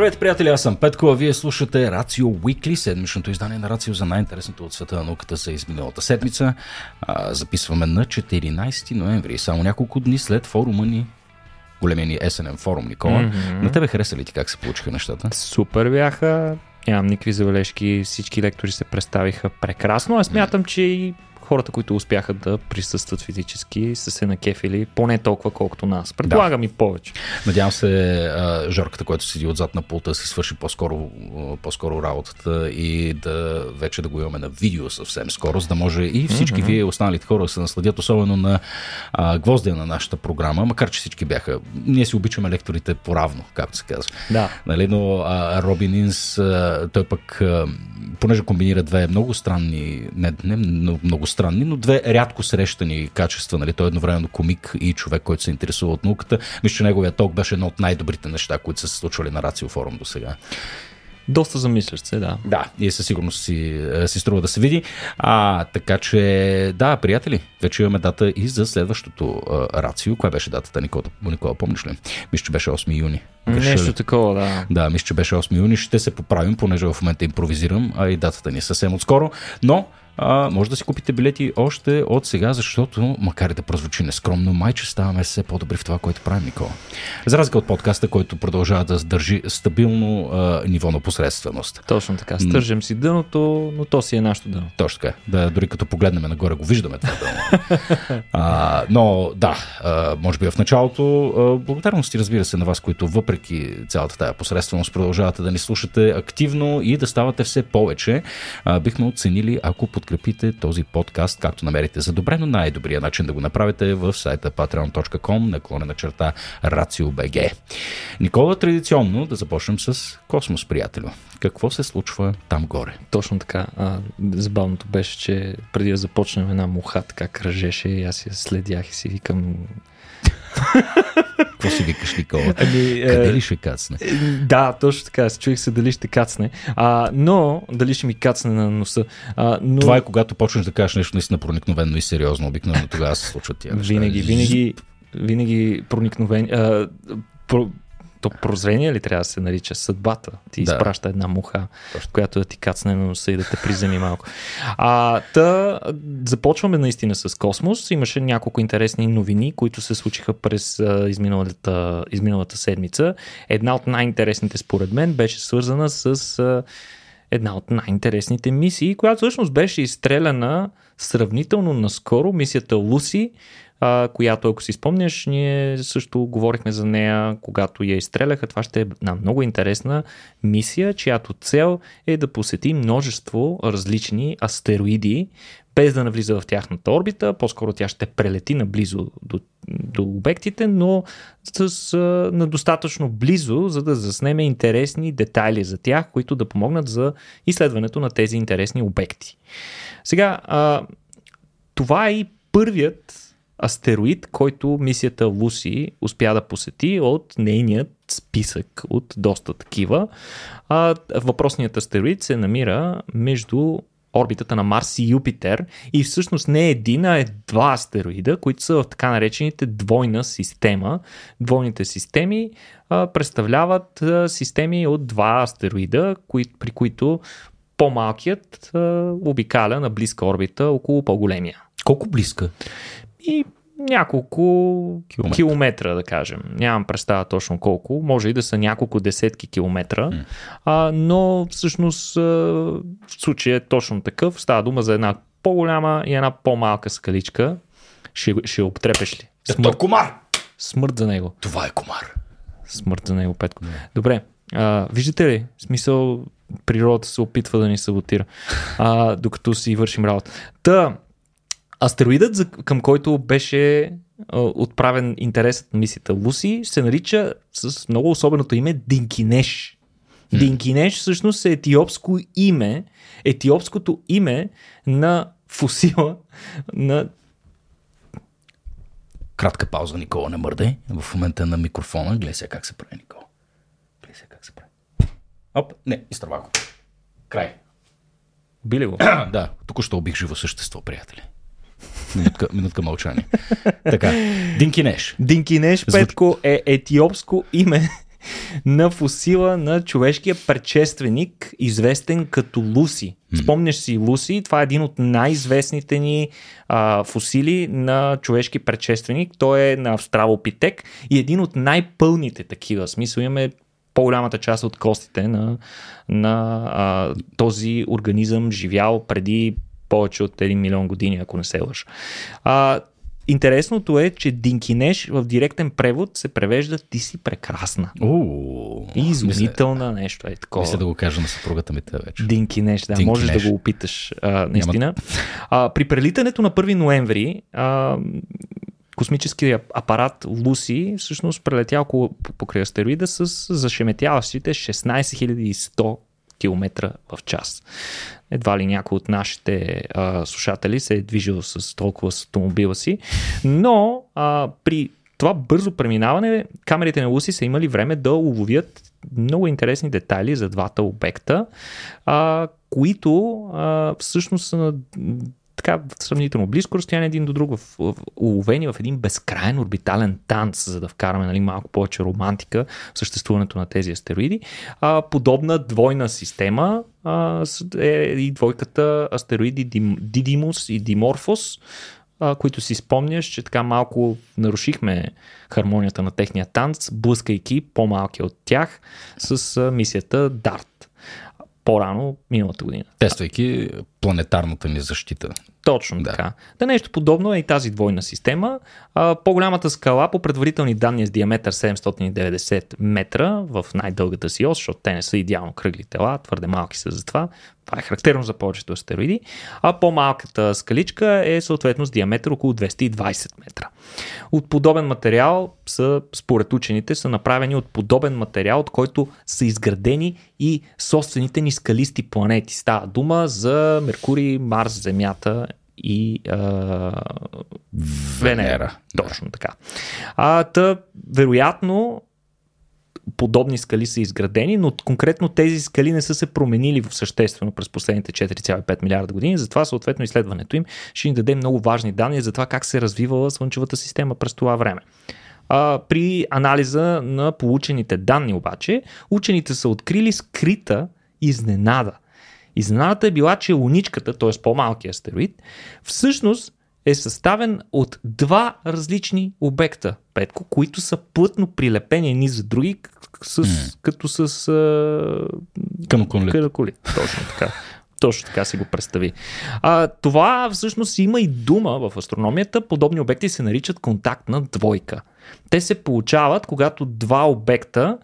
Здравейте, приятели, аз съм Петко, а вие слушате Рацио Уикли, седмичното издание на Рацио за най-интересното от света на науката за изминалата седмица. А, записваме на 14 ноември, само няколко дни след форума ни големия ни есенен форум, Никола. Mm-hmm. На тебе хареса ли ти как се получиха нещата? Супер бяха. Нямам никакви забележки. Всички лектори се представиха прекрасно. Аз смятам, че и хората, които успяха да присъстват физически, са се накефили поне толкова, колкото нас. Предполагам да. и повече. Надявам се, Жорката, който седи отзад на пулта, си свърши по-скоро, по-скоро работата и да вече да го имаме на видео съвсем скоро, за да може и всички mm-hmm. вие, останалите хора, да се насладят, особено на а, гвоздия на нашата програма, макар че всички бяха. Ние си обичаме лекторите по-равно, както се казва. Да. Нали, но а, Робин Инс, а, той пък, а, понеже комбинира две много странни, не, не много странни, странни, но две рядко срещани качества. Нали? Той е едновременно комик и човек, който се интересува от науката. Мисля, че неговия ток беше едно от най-добрите неща, които са се случвали на Рацио форум до сега. Доста замислящ се, да. Да, и със сигурност си, е, си струва да се види. А, така че, да, приятели, вече имаме дата и за следващото а, рацио. Коя беше датата, Никола, Никола помниш ли? Мисля, че беше 8 юни. Нещо такова, да. Да, мисля, че беше 8 юни. Ще се поправим, понеже в момента импровизирам, а и датата ни е съвсем отскоро. Но а, може да си купите билети още от сега, защото, макар и да прозвучи нескромно, майче ставаме все по-добри в това, което правим, Никола. За разлика от подкаста, който продължава да държи стабилно а, ниво на посредственост. Точно така. Стържем си дъното, но то си е нашето дъно. Точно така. Да, дори като погледнем нагоре, го виждаме това дъно. а, но да, а, може би в началото, а, благодарности, разбира се, на вас, които въпреки цялата тая посредственост продължавате да ни слушате активно и да ставате все повече. А, бихме оценили, ако подкрепите подкрепите този подкаст, както намерите за добре, но най-добрият начин да го направите е в сайта patreon.com, наклонена черта RACIOBG. Никола, традиционно да започнем с Космос, приятелю. Какво се случва там горе? Точно така. А, забавното беше, че преди да започнем една муха така кръжеше и аз я следях и си викам какво си викаш, Никола? Ами, Къде е, ли ще кацне? Е, да, точно така. Чуих се дали ще кацне. А, но, дали ще ми кацне на носа. А, но... Това е когато почнеш да кажеш нещо наистина проникновено и сериозно. Обикновено тогава се случват тия неща. Винаги, винаги, винаги проникновени. А, про, то прозрение ли трябва да се нарича? Съдбата ти да. изпраща една муха, Точно. която да ти кацне на носа и да те приземи малко. А, та, започваме наистина с космос. Имаше няколко интересни новини, които се случиха през а, изминалата, изминалата седмица. Една от най-интересните според мен беше свързана с а, една от най-интересните мисии, която всъщност беше изстреляна сравнително наскоро, мисията Луси, която, ако си спомняш, ние също говорихме за нея, когато я изстреляха. Това ще е една много интересна мисия, чиято цел е да посети множество различни астероиди, без да навлиза в тяхната орбита. По-скоро тя ще прелети наблизо до, до обектите, но с, на достатъчно близо, за да заснеме интересни детайли за тях, които да помогнат за изследването на тези интересни обекти. Сега, а, това е и първият астероид, който мисията Луси успя да посети от нейният списък от доста такива. А, въпросният астероид се намира между орбитата на Марс и Юпитер и всъщност не е един, а е два астероида, които са в така наречените двойна система. Двойните системи а, представляват а, системи от два астероида, кои, при които по-малкият а, обикаля на близка орбита около по-големия. Колко близка? И няколко километра. километра, да кажем. Нямам представа точно колко. Може и да са няколко десетки километра. Mm. А, но всъщност в случая е точно такъв. Става дума за една по-голяма и една по-малка скаличка. Ще, ще обтрепеш ли? Смърт. комар! Смърт за него. Това е комар. Смърт за него, Петко. Yeah. Добре. А, виждате ли? Смисъл, природата се опитва да ни саботира, а, докато си вършим работа. Та, Астероидът, към който беше отправен интересът на мисията Луси, се нарича с много особеното име Динкинеш. Hmm. Динкинеш всъщност е етиопско име, етиопското име на фусила на Кратка пауза, Никола, не мърдай. В момента на микрофона, гледай сега как се прави, Никола. Гледай сега как се прави. Оп, не, изтърва го. Край. Би ли го? да, току-що убих живо същество, приятели. Минутка, минутка мълчание. така, Динкинеш. Динкинеш, Звуч... Петко, е етиопско име на фусила на човешкия предшественик, известен като Луси. Спомняш си Луси, това е един от най-известните ни а, фусили на човешки предшественик. Той е на Австралопитек и един от най-пълните такива. В смисъл имаме по-голямата част от костите на, на а, този организъм живял преди повече от 1 милион години, ако не се лъжа. А, Интересното е, че Динкинеш в директен превод се превежда ти си прекрасна. Уу, И изумителна нещо е такова. Мисля да го кажа на съпругата ми те вече. Динкинеш, да, Динкинеш. можеш да го опиташ, а, наистина. А, при прелитането на 1 ноември а, космическия апарат Луси всъщност прелетя около покрай астероида с зашеметяващите 16 100 км в час. Едва ли някой от нашите а, слушатели се е движил с толкова с автомобила си, но а, при това бързо преминаване камерите на Луси са имали време да уловят много интересни детайли за двата обекта, а, които а, всъщност са така сравнително близко разстояние един до друг, в, в, уловени в един безкрайен орбитален танц, за да вкараме нали, малко повече романтика в съществуването на тези астероиди. А, подобна двойна система а, е и двойката астероиди Дидимус и Диморфос, а, които си спомняш, че така малко нарушихме хармонията на техния танц, блъскайки по-малки от тях с а, мисията DART по-рано миналата година. Тествайки планетарната ни защита. Точно да. така. Да нещо подобно е и тази двойна система. А, по-голямата скала по предварителни данни с диаметър 790 метра в най-дългата си ос, защото те не са идеално кръгли тела, твърде малки са за това. Това е характерно за повечето астероиди. А по-малката скаличка е съответно с диаметър около 220 метра. От подобен материал са, според учените, са направени от подобен материал, от който са изградени и собствените ни скалисти планети. Става дума за Меркурий, Марс, Земята и а, Венера. Венера. Точно така. А, та, вероятно, подобни скали са изградени, но конкретно тези скали не са се променили в съществено през последните 4,5 милиарда години, затова съответно изследването им ще ни даде много важни данни за това как се е развивала Слънчевата система през това време. А, при анализа на получените данни обаче, учените са открили скрита изненада. Изненадата е била, че луничката, т.е. по-малкият астероид, всъщност е съставен от два различни обекта, Петко, които са плътно прилепени едни за други, с, mm. като с а... каноколит. Точно така. Точно така си го представи. А, това всъщност има и дума в астрономията. Подобни обекти се наричат контактна двойка. Те се получават, когато два обекта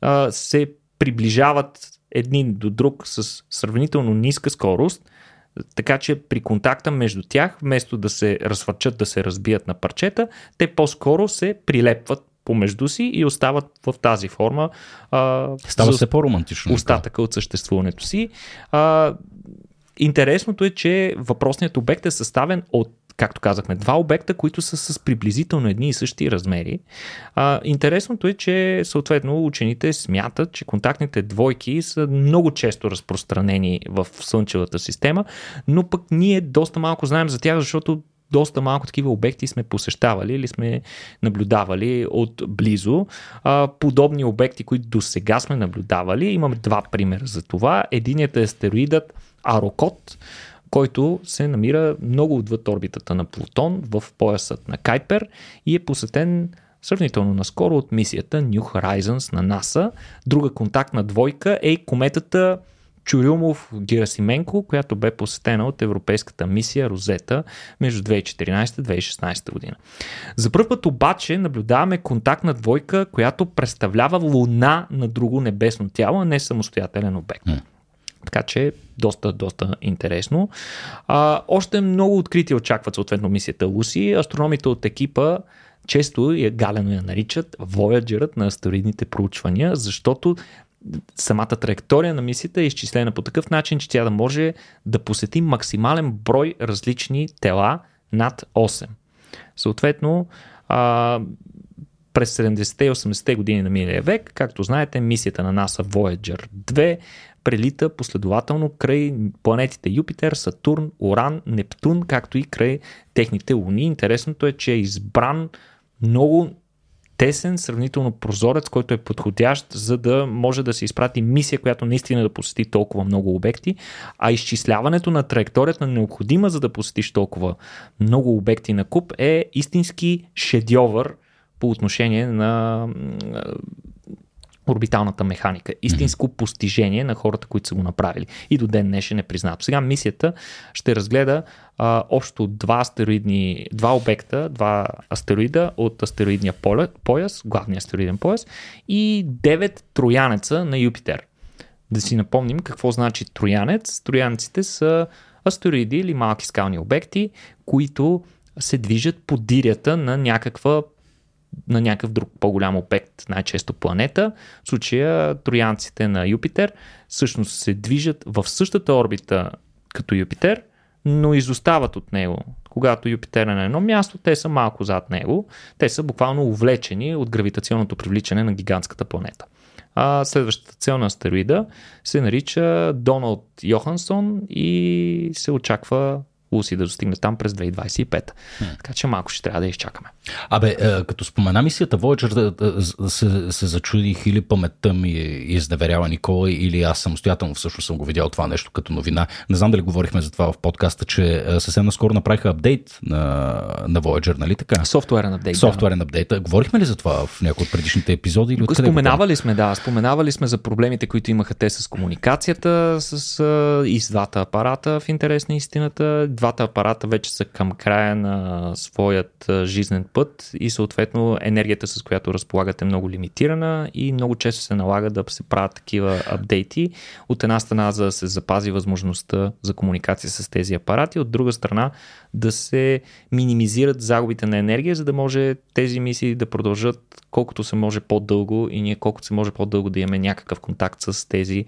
а, се приближават един до друг с сравнително ниска скорост, така че при контакта между тях, вместо да се разфърчат, да се разбият на парчета, те по-скоро се прилепват помежду си и остават в тази форма. А, Става се по-романтично. Остатъка от съществуването си. А, интересното е, че въпросният обект е съставен от както казахме, два обекта, които са с приблизително едни и същи размери. А, интересното е, че съответно учените смятат, че контактните двойки са много често разпространени в Слънчевата система, но пък ние доста малко знаем за тях, защото доста малко такива обекти сме посещавали или сме наблюдавали от близо. А, подобни обекти, които до сега сме наблюдавали, имаме два примера за това. Единият е астероидът Арокот, който се намира много отвъд орбитата на Плутон в поясът на Кайпер и е посетен сравнително наскоро от мисията New Horizons на НАСА. Друга контактна двойка е кометата Чурюмов Герасименко, която бе посетена от европейската мисия Розета между 2014-2016 година. За първ път обаче наблюдаваме контактна двойка, която представлява луна на друго небесно тяло, а не самостоятелен обект. Така че доста, доста интересно. А, още много открити очакват съответно мисията Луси. Астрономите от екипа често я галено я наричат Voyager на астероидните проучвания, защото самата траектория на мисията е изчислена по такъв начин, че тя да може да посети максимален брой различни тела над 8. Съответно, а, през 70-те и 80-те години на миналия век, както знаете, мисията на НАСА Voyager 2 прелита последователно край планетите Юпитер, Сатурн, Оран, Нептун, както и край техните луни. Интересното е, че е избран много тесен, сравнително прозорец, който е подходящ, за да може да се изпрати мисия, която наистина да посети толкова много обекти, а изчисляването на траекторията необходима, за да посетиш толкова много обекти на куп е истински шедьовър по отношение на орбиталната механика. Истинско mm-hmm. постижение на хората, които са го направили. И до ден днешен е признато. Сега мисията ще разгледа а, общо два астероидни, два обекта, два астероида от астероидния пояс, главния астероиден пояс и девет троянеца на Юпитер. Да си напомним какво значи троянец. Троянците са астероиди или малки скални обекти, които се движат по дирята на някаква на някакъв друг по-голям обект, най-често планета. В случая троянците на Юпитер всъщност се движат в същата орбита като Юпитер, но изостават от него. Когато Юпитер е на едно място, те са малко зад него. Те са буквално увлечени от гравитационното привличане на гигантската планета. А следващата цел на астероида се нарича Доналд Йохансон и се очаква Луси да достигне там през 2025. Hmm. Така че малко ще трябва да изчакаме. Абе, е, като спомена мисията Voyager, се, се зачудих или паметта ми е изневерява Никола, или аз самостоятелно всъщност съм го видял това нещо като новина. Не знам дали говорихме за това в подкаста, че е, съвсем наскоро направиха апдейт на, на Voyager, нали така? Софтуерен апдейт. Софтуерен да. апдейт. Говорихме ли за това в някои от предишните епизоди? Или споменавали сме, да. Споменавали сме за проблемите, които имаха те с комуникацията, с, и с двата апарата в интерес на истината двата апарата вече са към края на своят жизнен път и съответно енергията с която разполагат е много лимитирана и много често се налага да се правят такива апдейти. От една страна за да се запази възможността за комуникация с тези апарати, от друга страна да се минимизират загубите на енергия, за да може тези мисии да продължат колкото се може по-дълго и ние колкото се може по-дълго да имаме някакъв контакт с тези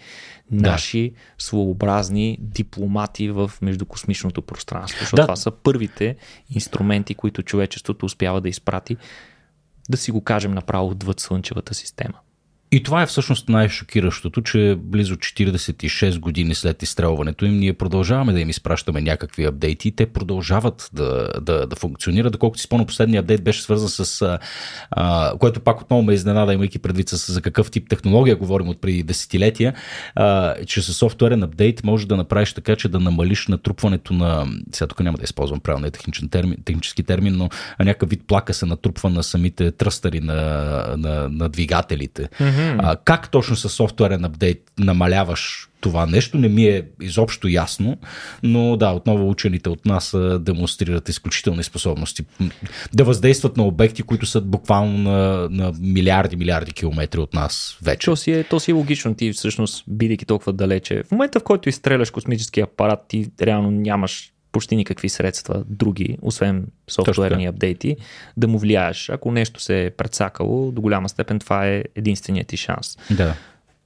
да. наши своеобразни дипломати в междукосмичното пространство. Защото да. това са първите инструменти, които човечеството успява да изпрати, да си го кажем направо отвъд Слънчевата система. И това е всъщност най-шокиращото, че близо 46 години след изстрелването им ние продължаваме да им изпращаме някакви апдейти и те продължават да, да, да функционират. Доколкото си спомням, последния апдейт беше свързан с, а, което пак отново ме изненада, имайки предвид с, за какъв тип технология говорим от преди десетилетия, а, че с софтуерен апдейт може да направиш така, че да намалиш натрупването на, сега тук няма да използвам правилния техничен термин, технически термин, но някакъв вид плака се натрупва на самите тръстъри на, на, на двигателите. Mm-hmm Mm. А, как точно с софтуерен апдейт намаляваш това нещо, не ми е изобщо ясно, но да, отново учените от нас демонстрират изключителни способности да въздействат на обекти, които са буквално на, на милиарди, милиарди километри от нас вече. То си е, то си е логично, ти всъщност, бидейки толкова далече. В момента, в който изстреляш космически апарат, ти реално нямаш почти никакви средства други, освен софтуерни апдейти, да му влияеш. Ако нещо се е предсакало, до голяма степен това е единственият ти шанс. Да.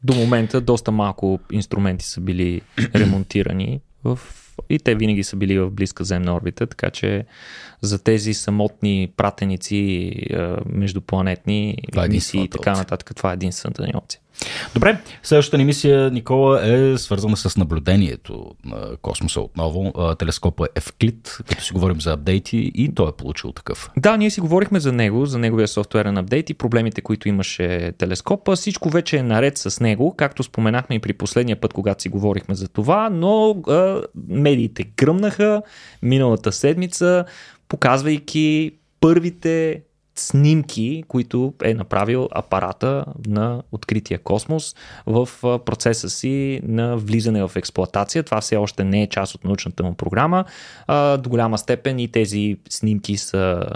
До момента доста малко инструменти са били ремонтирани в и те винаги са били в близка земна орбита, така че за тези самотни пратеници междупланетни е мисии и така нататък, това е единствената ни опция. Добре, следващата ни мисия, Никола, е свързана с наблюдението на космоса отново. Телескопа е Евклид, като си говорим за апдейти и той е получил такъв. Да, ние си говорихме за него, за неговия софтуерен апдейт и проблемите, които имаше телескопа. Всичко вече е наред с него, както споменахме и при последния път, когато си говорихме за това, но а, медиите гръмнаха миналата седмица, показвайки първите снимки, които е направил апарата на открития космос в процеса си на влизане в експлоатация. Това все още не е част от научната му програма. До голяма степен и тези снимки са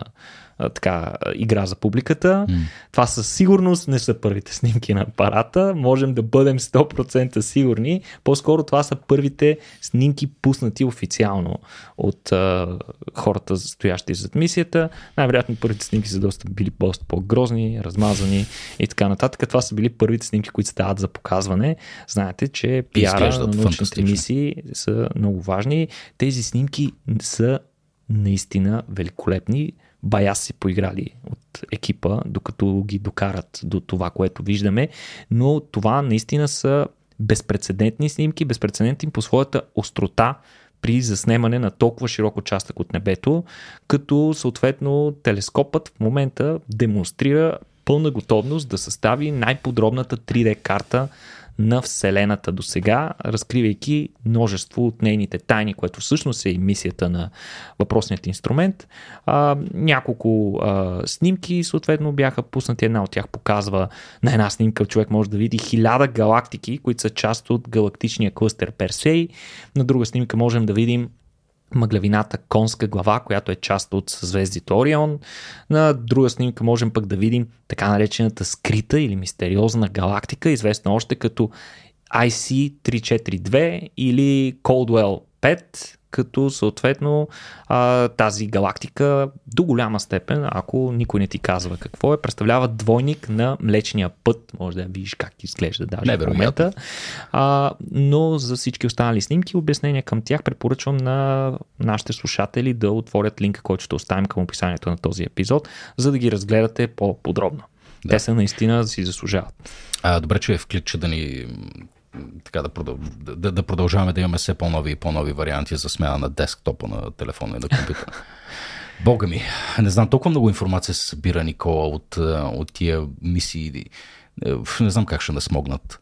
така, игра за публиката. Mm. Това със сигурност не са първите снимки на апарата. Можем да бъдем 100% сигурни. По-скоро това са първите снимки пуснати официално от а, хората, стоящи зад мисията. Най-вероятно първите снимки са доста били доста по-грозни, размазани и така нататък. Това са били първите снимки, които стават за показване. Знаете, че пиара на научните мисии са много важни. Тези снимки са наистина великолепни бая си поиграли от екипа, докато ги докарат до това, което виждаме, но това наистина са безпредседентни снимки, безпредседентни по своята острота при заснемане на толкова широк участък от небето, като съответно телескопът в момента демонстрира пълна готовност да състави най-подробната 3D карта на Вселената до сега, разкривайки множество от нейните тайни, което всъщност е и мисията на въпросният инструмент. А, няколко а, снимки съответно бяха пуснати. Една от тях показва на една снимка човек може да види хиляда галактики, които са част от галактичния клъстер Персей. На друга снимка можем да видим мъглявината конска глава, която е част от съзвездието Орион. На друга снимка можем пък да видим така наречената скрита или мистериозна галактика, известна още като IC342 или Coldwell 5, като съответно а, тази галактика до голяма степен, ако никой не ти казва какво е, представлява двойник на Млечния път. Може да видиш как изглежда даже в момента. А, но за всички останали снимки, обяснения към тях препоръчвам на нашите слушатели да отворят линка, който ще оставим към описанието на този епизод, за да ги разгледате по-подробно. Да. Те са наистина си заслужават. А, добре, че е включа да ни така да, продъл... да, да продължаваме да имаме все по-нови и по-нови варианти за смяна на десктопа на телефона и на компютъра. Бога ми, не знам, толкова много информация се събира, Никола, от, от тия мисии. Не знам как ще насмогнат.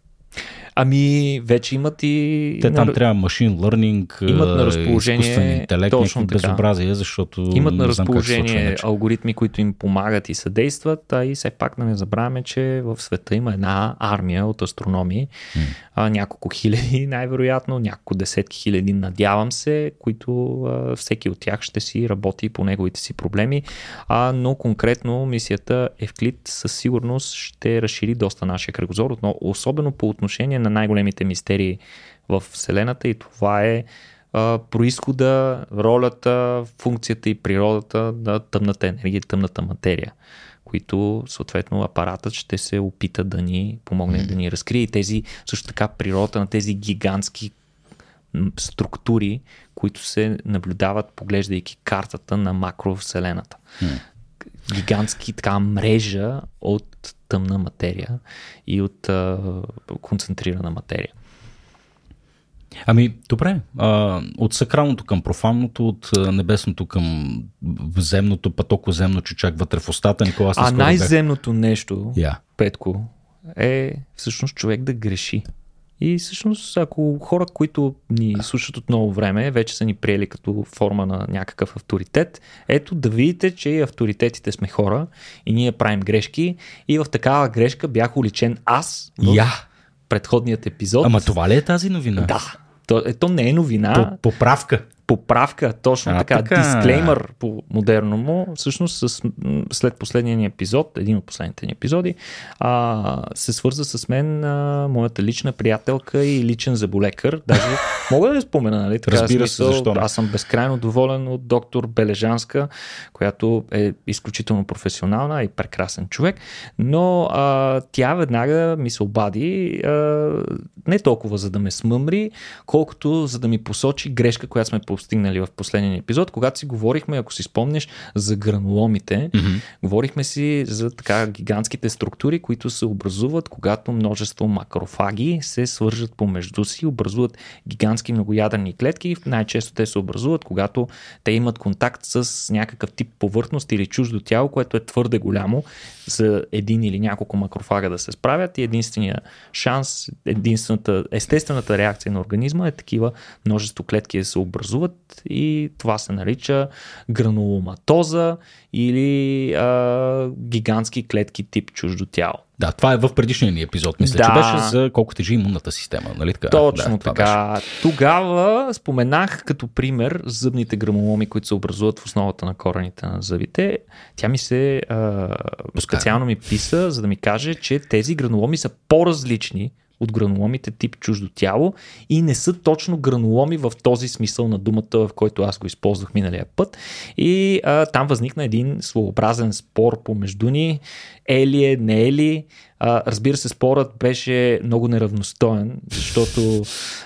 Ами, вече имат и... Те там на... трябва машин learning, имат на разположение, изкуствен интелект, точно безобразие, защото Имат на разположение алгоритми, които им помагат и съдействат, а и все пак да не забравяме, че в света има една армия от астрономи, а, няколко хиляди най-вероятно, няколко десетки хиляди надявам се, които а, всеки от тях ще си работи по неговите си проблеми, а, но конкретно мисията Евклид със сигурност ще разшири доста нашия кръгозор, но особено по отношение на най-големите мистерии в Вселената и това е а, происхода, ролята, функцията и природата на тъмната енергия, тъмната материя, които съответно апаратът ще се опита да ни помогне mm. да ни разкрие и тези, също така природата на тези гигантски структури, които се наблюдават, поглеждайки картата на макровселената. Mm. Гигантски така мрежа от тъмна материя и от а, концентрирана материя. Ами, добре. А, от сакралното към профанното, от небесното към земното, па толкова земно, че чак вътре в устата. Никола, а най-земното нещо, yeah. Петко, е всъщност човек да греши. И всъщност, ако хора, които ни слушат от много време, вече са ни приели като форма на някакъв авторитет, ето да видите, че и авторитетите сме хора и ние правим грешки и в такава грешка бях уличен аз в yeah. предходният епизод. Ама това ли е тази новина? Да. То, ето не е новина. Поправка поправка, точно а, така, така, дисклеймър по модерно му, всъщност с, след последния ни епизод, един от последните ни епизоди, а, се свърза с мен а, моята лична приятелка и личен заболекар. Даже мога да я спомена, нали? Така, Разбира смисъл, се, защо Аз съм безкрайно доволен от доктор Бележанска, която е изключително професионална и прекрасен човек, но а, тя веднага ми се обади а, не толкова за да ме смъмри, колкото за да ми посочи грешка, която сме постигнали в последния епизод, когато си говорихме, ако си спомнеш, за грануломите, mm-hmm. говорихме си за така гигантските структури, които се образуват, когато множество макрофаги се свържат помежду си, образуват гигантски многоядрени клетки. Най-често те се образуват, когато те имат контакт с някакъв тип повърхност или чуждо тяло, което е твърде голямо за един или няколко макрофага да се справят и единствения шанс, единствената естествената реакция на организма е такива множество клетки да се образуват и това се нарича грануломатоза или а, гигантски клетки тип чуждо тяло. Да, това е в предишния ни епизод. Мисля, да. че беше за колко тежи имунната система. Нали така? Точно да, така. Беше. Тогава споменах като пример зъбните грамоломи, които се образуват в основата на корените на зъбите. Тя ми се а, специално ми писа, за да ми каже, че тези грануломи са по-различни от грануломите тип чуждо тяло и не са точно грануломи в този смисъл на думата, в който аз го използвах миналия път. И а, там възникна един своеобразен спор помежду ни. Е ли е, не е ли? А, разбира се, спорът беше много неравностоен, защото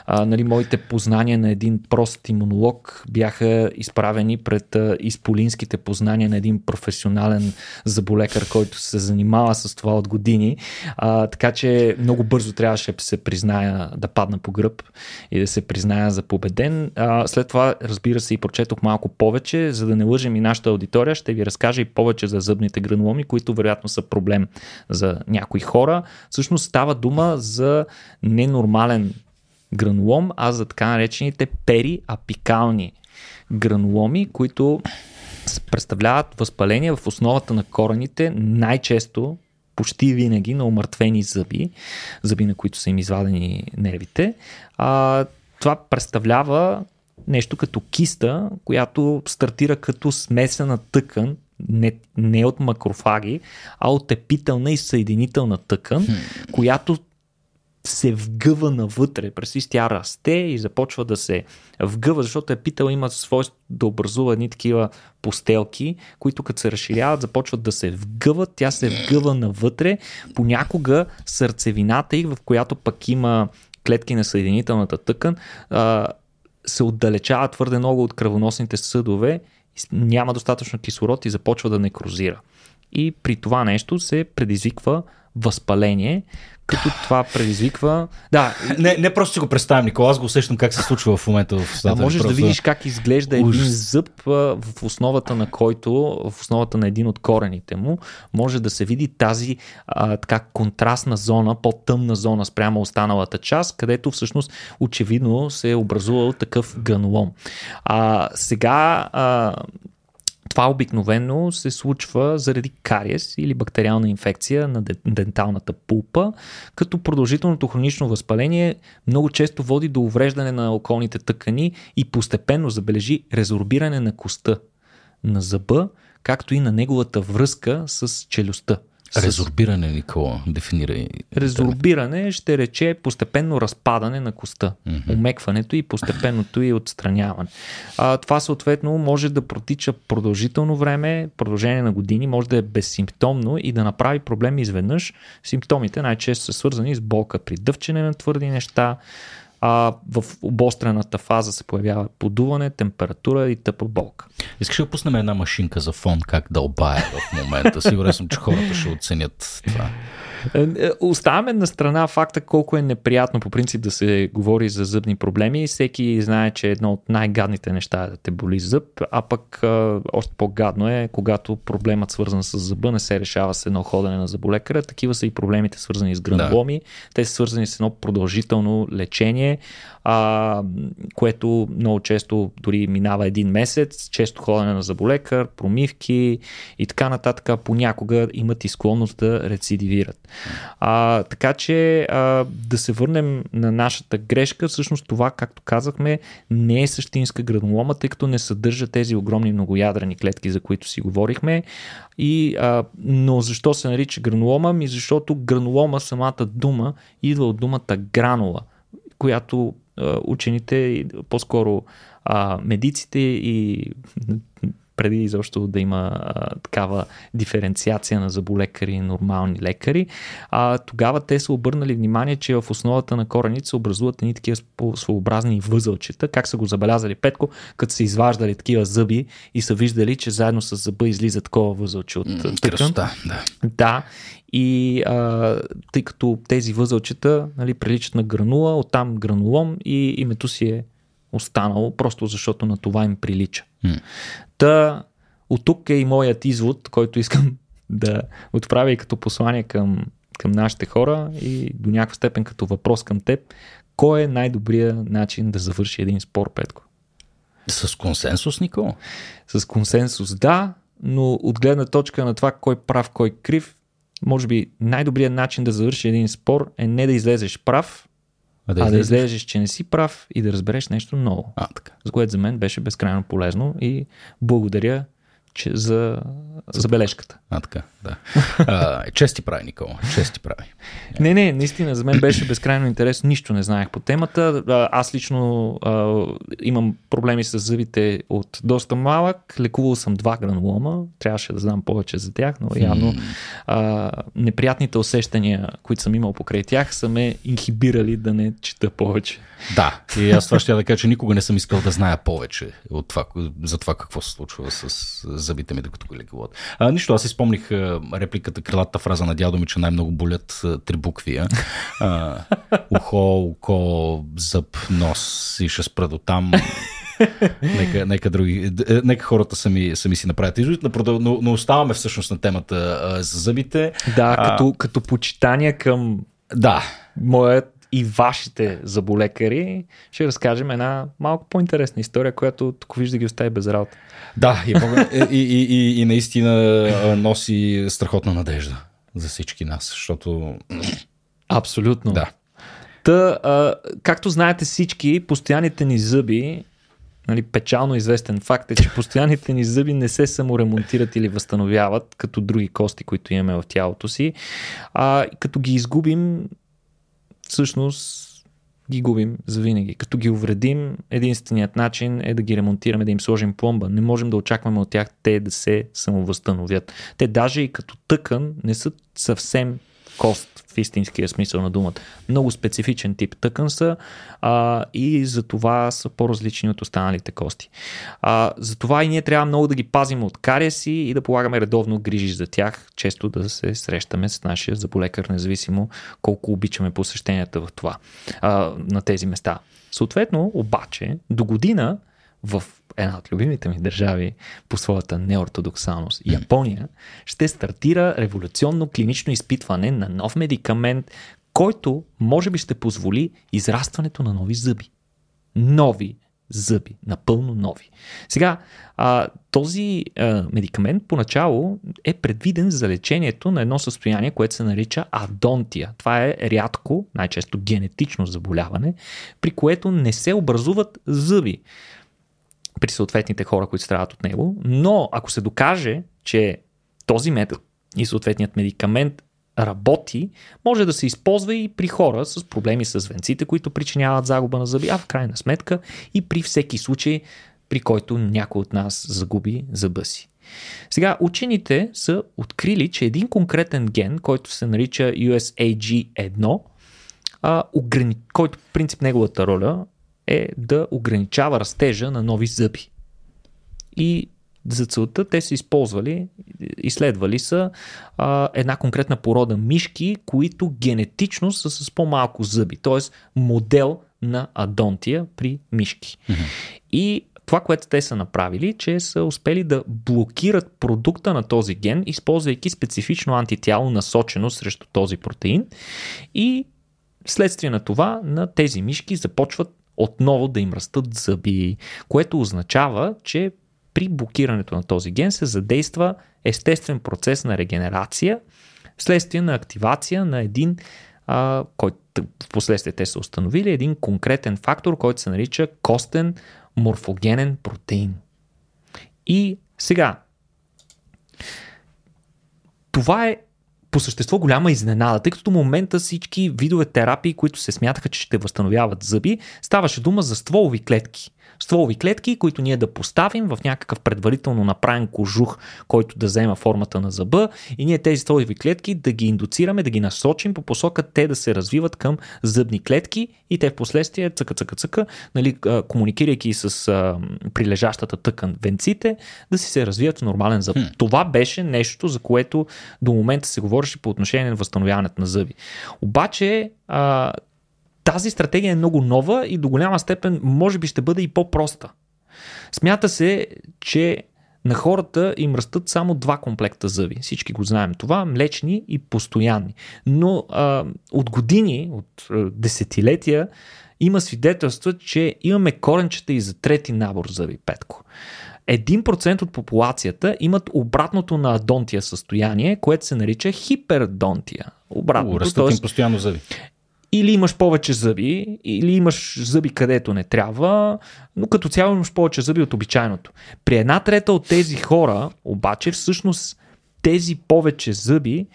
а, нали, моите познания на един прост имунолог бяха изправени пред а, изполинските познания на един професионален заболекар, който се занимава с това от години. А, така че много бързо трябваше да се призная да падна по гръб и да се призная за победен. А, след това, разбира се, и прочетох малко повече, за да не лъжем и нашата аудитория, ще ви разкажа и повече за зъбните грануломи, които вероятно са проблем за някои хора. Всъщност става дума за ненормален гранулом, а за така наречените периапикални грануломи, които представляват възпаление в основата на корените, най-често почти винаги на умъртвени зъби, зъби на които са им извадени нервите. А, това представлява нещо като киста, която стартира като смесена тъкан, не, не от макрофаги, а от епителна и съединителна тъкан, която се вгъва навътре. През тя расте и започва да се вгъва, защото епител има свойство да образува едни такива постелки, които като се разширяват, започват да се вгъват. Тя се вгъва навътре. Понякога сърцевината их, в която пък има клетки на съединителната тъкан, се отдалечава твърде много от кръвоносните съдове, няма достатъчно кислород и започва да некрозира. И при това нещо се предизвиква възпаление, като това предизвиква. Да. Не, не просто си го представям, Никола, аз го усещам как се случва в момента в стата. Да, можеш просто... да видиш как изглежда един зъб, в основата на който, в основата на един от корените му, може да се види тази а, така контрастна зона, по-тъмна зона спрямо останалата част, където всъщност очевидно се е образувал такъв гънлом. А, сега а, това обикновено се случва заради кариес или бактериална инфекция на денталната пулпа, като продължителното хронично възпаление много често води до увреждане на околните тъкани и постепенно забележи резорбиране на коста на зъба, както и на неговата връзка с челюстта. Резорбиране, Никола, дефинирай. Резорбиране ще рече постепенно разпадане на коста, mm-hmm. умекването и постепенното и отстраняване. А, това съответно може да протича продължително време, продължение на години, може да е безсимптомно и да направи проблеми изведнъж. Симптомите най-често са свързани с болка при дъвчене на твърди неща, а в обострената фаза се появява подуване, температура и тъпа болка. Искаш да пуснем една машинка за фон, как дълбае в момента. Сигурен съм, че хората ще оценят това. Е, е, оставяме на страна факта колко е неприятно по принцип да се говори за зъбни проблеми. Всеки знае, че едно от най-гадните неща е да те боли зъб, а пък още по-гадно е, когато проблемът свързан с зъба не се решава с едно ходене на заболекаря. Такива са и проблемите свързани с грануломи. Да. Те са свързани с едно продължително лечение, а, което много често дори минава един месец, често ходене на заболекар, промивки и така нататък. Понякога имат и склонност да рецидивират. А, така че а, да се върнем на нашата грешка, всъщност това, както казахме, не е същинска гранулома, тъй като не съдържа тези огромни многоядрени клетки, за които си говорихме. И, а, но защо се нарича гранулома? Ми защото гранулома, самата дума, идва от думата гранула, която учените, по-скоро а, медиците и преди изобщо да има а, такава диференциация на заболекари и нормални лекари, а, тогава те са обърнали внимание, че в основата на корените се образуват едни такива своеобразни възълчета. Как са го забелязали Петко, като са изваждали такива зъби и са виждали, че заедно с зъба излиза такова възълче от тъкан. Да. да. И а, тъй като тези възълчета нали, приличат на гранула, оттам гранулом и името си е останало, просто защото на това им прилича. Mm. Та, от тук е и моят извод, който искам да отправя и като послание към, към нашите хора и до някаква степен като въпрос към теб. Кой е най-добрият начин да завърши един спор, Петко? С консенсус, Никол? С консенсус, да, но от гледна точка на това кой прав, кой крив, може би най-добрият начин да завърши един спор е не да излезеш прав, а да, а да излезеш, че не си прав и да разбереш нещо ново. А, така. За което за мен беше безкрайно полезно и благодаря че, за забележката. А, така, да. А, чести прави, Никола. Чести прави. Не, не, наистина, за мен беше безкрайно интерес. Нищо не знаех по темата. Аз лично а, имам проблеми с зъбите от доста малък. Лекувал съм два гранулома. Трябваше да знам повече за тях, но явно а, неприятните усещания, които съм имал покрай тях, са ме инхибирали да не чета повече. Да, и аз това ще да кажа, че никога не съм искал да зная повече от това, за това какво се случва с зъбите ми, докато го лекуват. А, нищо, аз си спомних репликата, крилата фраза на дядо ми, че най-много болят три букви. А, ухо, око, зъб, нос и ще спра до там. нека, нека, други, е, нека хората сами, сами си направят извод, но, но оставаме всъщност на темата а, за зъбите. Да, а, като, като почитания към да. моят и вашите заболекари, ще разкажем една малко по-интересна история, която тук вижда ги остави без работа. Да, и, и, и, и, и наистина носи страхотна надежда за всички нас, защото... Абсолютно. Да. Та, а, както знаете всички, постоянните ни зъби, нали, печално известен факт е, че постоянните ни зъби не се саморемонтират или възстановяват, като други кости, които имаме в тялото си. А, като ги изгубим, всъщност ги губим за винаги. Като ги увредим, единственият начин е да ги ремонтираме, да им сложим пломба. Не можем да очакваме от тях те да се самовъзстановят. Те даже и като тъкан не са съвсем кост в истинския смисъл на думата. Много специфичен тип тъкан са а, и за това са по-различни от останалите кости. А, затова и ние трябва много да ги пазим от кариеси и да полагаме редовно грижи за тях, често да се срещаме с нашия заболекар, независимо колко обичаме посещенията в това, а, на тези места. Съответно, обаче, до година в една от любимите ми държави по своята неортодоксалност, Япония, ще стартира революционно клинично изпитване на нов медикамент, който може би ще позволи израстването на нови зъби. Нови зъби, напълно нови. Сега, а, този а, медикамент поначало е предвиден за лечението на едно състояние, което се нарича адонтия. Това е рядко, най-често генетично заболяване, при което не се образуват зъби при съответните хора, които страдат от него, но ако се докаже, че този метод и съответният медикамент работи, може да се използва и при хора с проблеми с венците, които причиняват загуба на зъби, а в крайна сметка и при всеки случай, при който някой от нас загуби зъба си. Сега, учените са открили, че един конкретен ген, който се нарича USAG1, а, ограни... който принцип неговата роля е да ограничава растежа на нови зъби. И за целта те са използвали, изследвали са а, една конкретна порода мишки, които генетично са с по-малко зъби, т.е. модел на адонтия при мишки. Mm-hmm. И това, което те са направили, че са успели да блокират продукта на този ген, използвайки специфично антитяло насочено срещу този протеин и следствие на това на тези мишки започват отново да им растат зъби, което означава, че при блокирането на този ген се задейства естествен процес на регенерация, вследствие на активация на един, а, който в последствие те са установили, един конкретен фактор, който се нарича костен морфогенен протеин. И сега, това е по същество голяма изненада, тъй като до момента всички видове терапии, които се смятаха, че ще възстановяват зъби, ставаше дума за стволови клетки стволови клетки, които ние да поставим в някакъв предварително направен кожух, който да взема формата на зъба и ние тези стволови клетки да ги индуцираме, да ги насочим по посока те да се развиват към зъбни клетки и те в последствие цъка, цъка, цъка, нали, комуникирайки с а, прилежащата тъкан венците, да си се развият в нормален зъб. Хм. Това беше нещо, за което до момента се говореше по отношение на възстановяването на зъби. Обаче а, тази стратегия е много нова и до голяма степен може би ще бъде и по-проста. Смята се, че на хората им растат само два комплекта зъби. Всички го знаем това, млечни и постоянни. Но а, от години, от а, десетилетия, има свидетелства, че имаме коренчета и за трети набор зъби, Петко. 1% от популацията имат обратното на адонтия състояние, което се нарича хипердонтия. Обратното. Растат им постоянно зъби. Или имаш повече зъби, или имаш зъби където не трябва, но като цяло имаш повече зъби от обичайното. При една трета от тези хора, обаче, всъщност тези повече зъби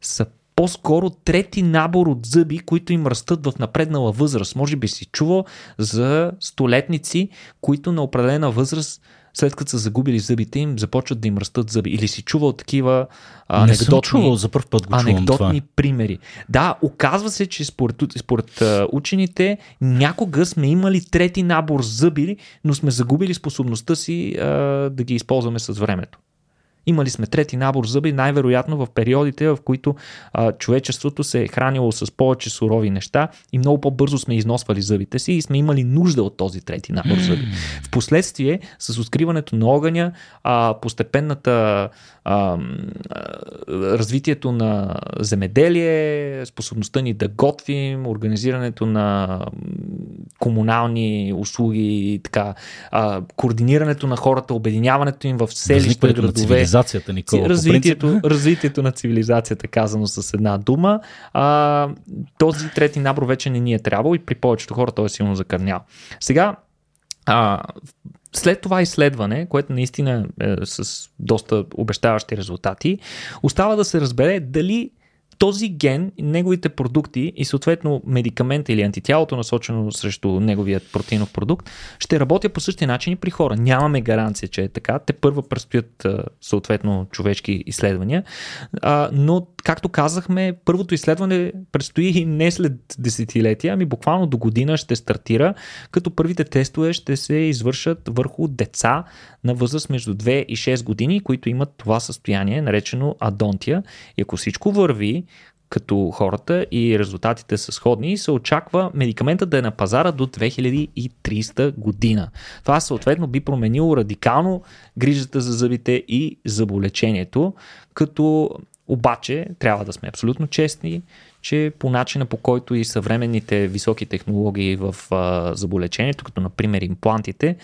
са по-скоро трети набор от зъби, които им растат в напреднала възраст. Може би си чувал за столетници, които на определена възраст след като са загубили зъбите им, започват да им растат зъби. Или си чувал такива анекдотни, Не съм чувал, за първ път го анекдотни това. примери. Да, оказва се, че според, според учените някога сме имали трети набор зъби, но сме загубили способността си а, да ги използваме с времето. Имали сме трети набор зъби, най-вероятно в периодите, в които а, човечеството се е хранило с повече сурови неща и много по-бързо сме износвали зъбите си и сме имали нужда от този трети набор зъби. Впоследствие, с откриването на огъня, а, постепенната а, развитието на земеделие, способността ни да готвим, организирането на комунални услуги, така, а, координирането на хората, обединяването им в селища, градове. На цивилизацията, Никола, развитието, развитието на цивилизацията, казано с една дума. А, този трети набор вече не ни е трябвало и при повечето хора той е силно закърнял. Сега, а, след това изследване, което наистина е с доста обещаващи резултати, остава да се разбере дали този ген, неговите продукти и съответно медикамента или антитялото насочено срещу неговият протеинов продукт, ще работя по същия начин и при хора. Нямаме гаранция, че е така. Те първа предстоят съответно човешки изследвания, но както казахме, първото изследване предстои не след десетилетия, ами буквално до година ще стартира, като първите тестове ще се извършат върху деца на възраст между 2 и 6 години, които имат това състояние, наречено адонтия. И ако всичко върви, като хората и резултатите са сходни, се очаква медикамента да е на пазара до 2300 година. Това съответно би променило радикално грижата за зъбите и заболечението, като обаче трябва да сме абсолютно честни, че по начина по който и съвременните високи технологии в а, заболечението, като например имплантите,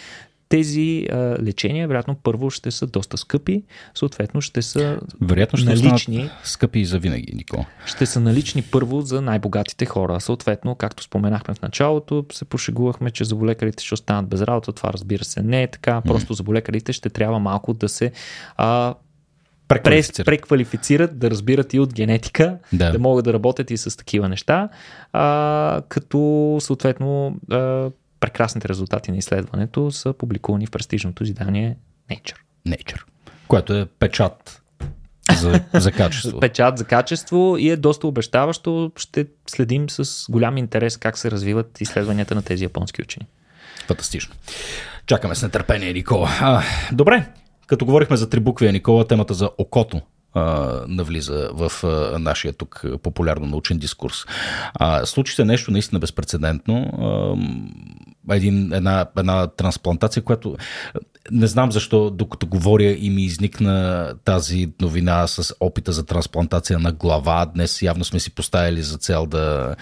тези а, лечения, вероятно, първо ще са доста скъпи, съответно ще са вероятно ще налични. скъпи и за винаги, Нико. Ще са налични първо за най-богатите хора. Съответно, както споменахме в началото, се пошегувахме, че заболекарите ще останат без работа. Това разбира се не е така. Просто mm. заболекарите ще трябва малко да се а, преквалифицират. преквалифицират, да разбират и от генетика, да. да могат да работят и с такива неща, а, като съответно а, прекрасните резултати на изследването са публикувани в престижното издание Nature. Nature, което е печат за, за качество. Печат за качество и е доста обещаващо. Ще следим с голям интерес как се развиват изследванията на тези японски учени. Фантастично. Чакаме с нетърпение, Никола. А, добре, като говорихме за три букви, Никола, темата за окото а, навлиза в а, нашия тук популярно научен дискурс. А, случи се нещо наистина безпредседентно. А, един, една, една трансплантация, която не знам защо, докато говоря и ми изникна тази новина с опита за трансплантация на глава. Днес явно сме си поставили за цел да,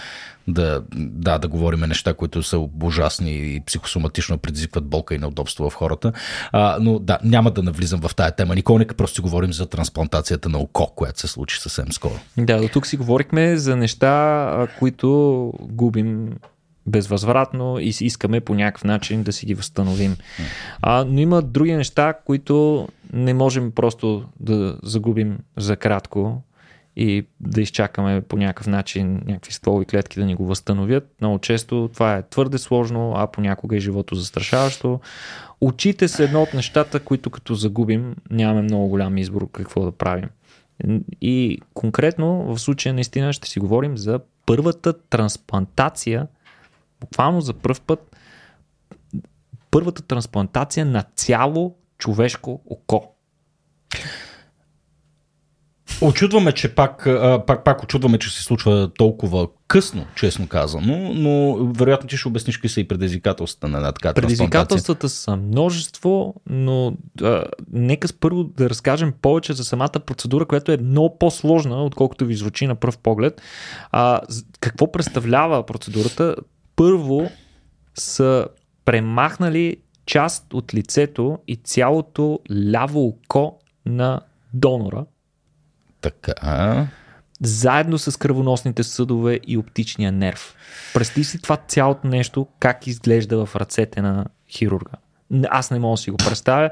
да, да, да говорим неща, които са ужасни и психосоматично предизвикват болка и неудобство в хората. А, но да, няма да навлизам в тая тема. Никога нека просто си говорим за трансплантацията на око, която се случи съвсем скоро. Да, до тук си говорихме за неща, които губим безвъзвратно и искаме по някакъв начин да си ги възстановим. А, но има други неща, които не можем просто да загубим за кратко и да изчакаме по някакъв начин някакви стволови клетки да ни го възстановят. Много често това е твърде сложно, а понякога е живото застрашаващо. Очите са едно от нещата, които като загубим нямаме много голям избор какво да правим. И конкретно в случая наистина ще си говорим за първата трансплантация буквално за първ път първата трансплантация на цяло човешко око. Очудваме, че пак, пак, пак очудваме, че се случва толкова късно, честно казано, но вероятно ти ще обясниш какви са и предизвикателствата на една така Предизвикателствата са множество, но а, нека първо да разкажем повече за самата процедура, която е много по-сложна, отколкото ви звучи на пръв поглед. А, какво представлява процедурата? Първо са премахнали част от лицето и цялото ляво око на донора. Така. заедно с кръвоносните съдове и оптичния нерв. Представи си това цялото нещо, как изглежда в ръцете на хирурга. Аз не мога да си го представя.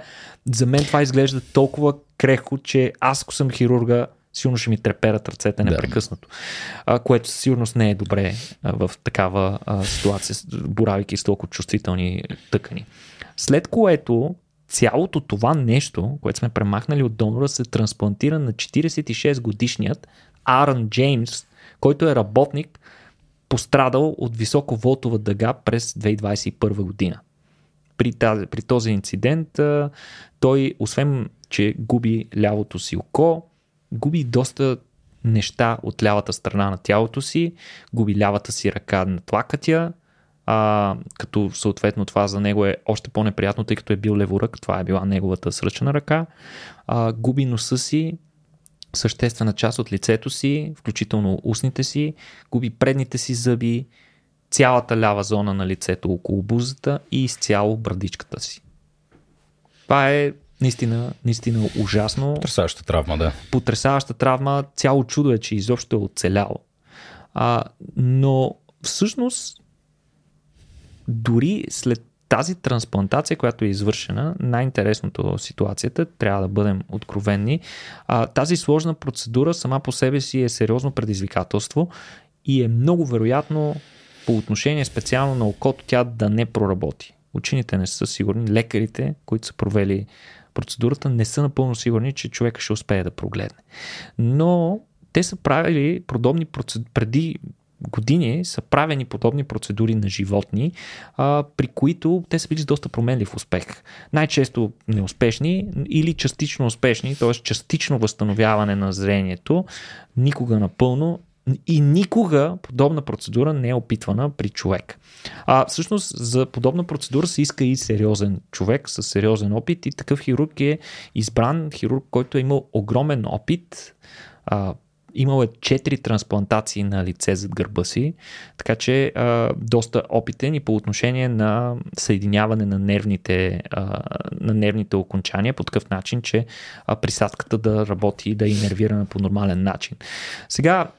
За мен това изглежда толкова крехко, че аз ако съм хирурга, силно ще ми треперат ръцете непрекъснато. Да. което със сигурност не е добре в такава ситуация, боравайки с толкова чувствителни тъкани. След което цялото това нещо, което сме премахнали от донора, се трансплантира на 46 годишният Арън Джеймс, който е работник, пострадал от високоволтова дъга през 2021 година. При, тази, при този инцидент той, освен че губи лявото си око, губи доста неща от лявата страна на тялото си, губи лявата си ръка на тлакътя, а, като съответно това за него е още по-неприятно, тъй като е бил леворък, това е била неговата сръчна ръка, а, губи носа си, съществена част от лицето си, включително устните си, губи предните си зъби, цялата лява зона на лицето около бузата и изцяло брадичката си. Това е наистина, наистина ужасно. Потрясаваща травма, да. Потрясаваща травма. Цяло чудо е, че изобщо е оцелял. А, но всъщност дори след тази трансплантация, която е извършена, най-интересното ситуацията, трябва да бъдем откровенни, а, тази сложна процедура сама по себе си е сериозно предизвикателство и е много вероятно по отношение специално на окото тя да не проработи. Учените не са сигурни, лекарите, които са провели процедурата, не са напълно сигурни, че човека ще успее да прогледне. Но те са правили подобни процедури преди години са правени подобни процедури на животни, а, при които те са били с доста променлив успех. Най-често неуспешни или частично успешни, т.е. частично възстановяване на зрението, никога напълно и никога подобна процедура не е опитвана при човек. А всъщност за подобна процедура се иска и сериозен човек с сериозен опит и такъв хирург е избран хирург, който е имал огромен опит а, Имал е 4 трансплантации на лице зад гърба си, така че а, доста опитен и по отношение на съединяване на нервните, а, на нервните окончания по такъв начин, че а, присадката да работи и да е инервирана по нормален начин. Сега,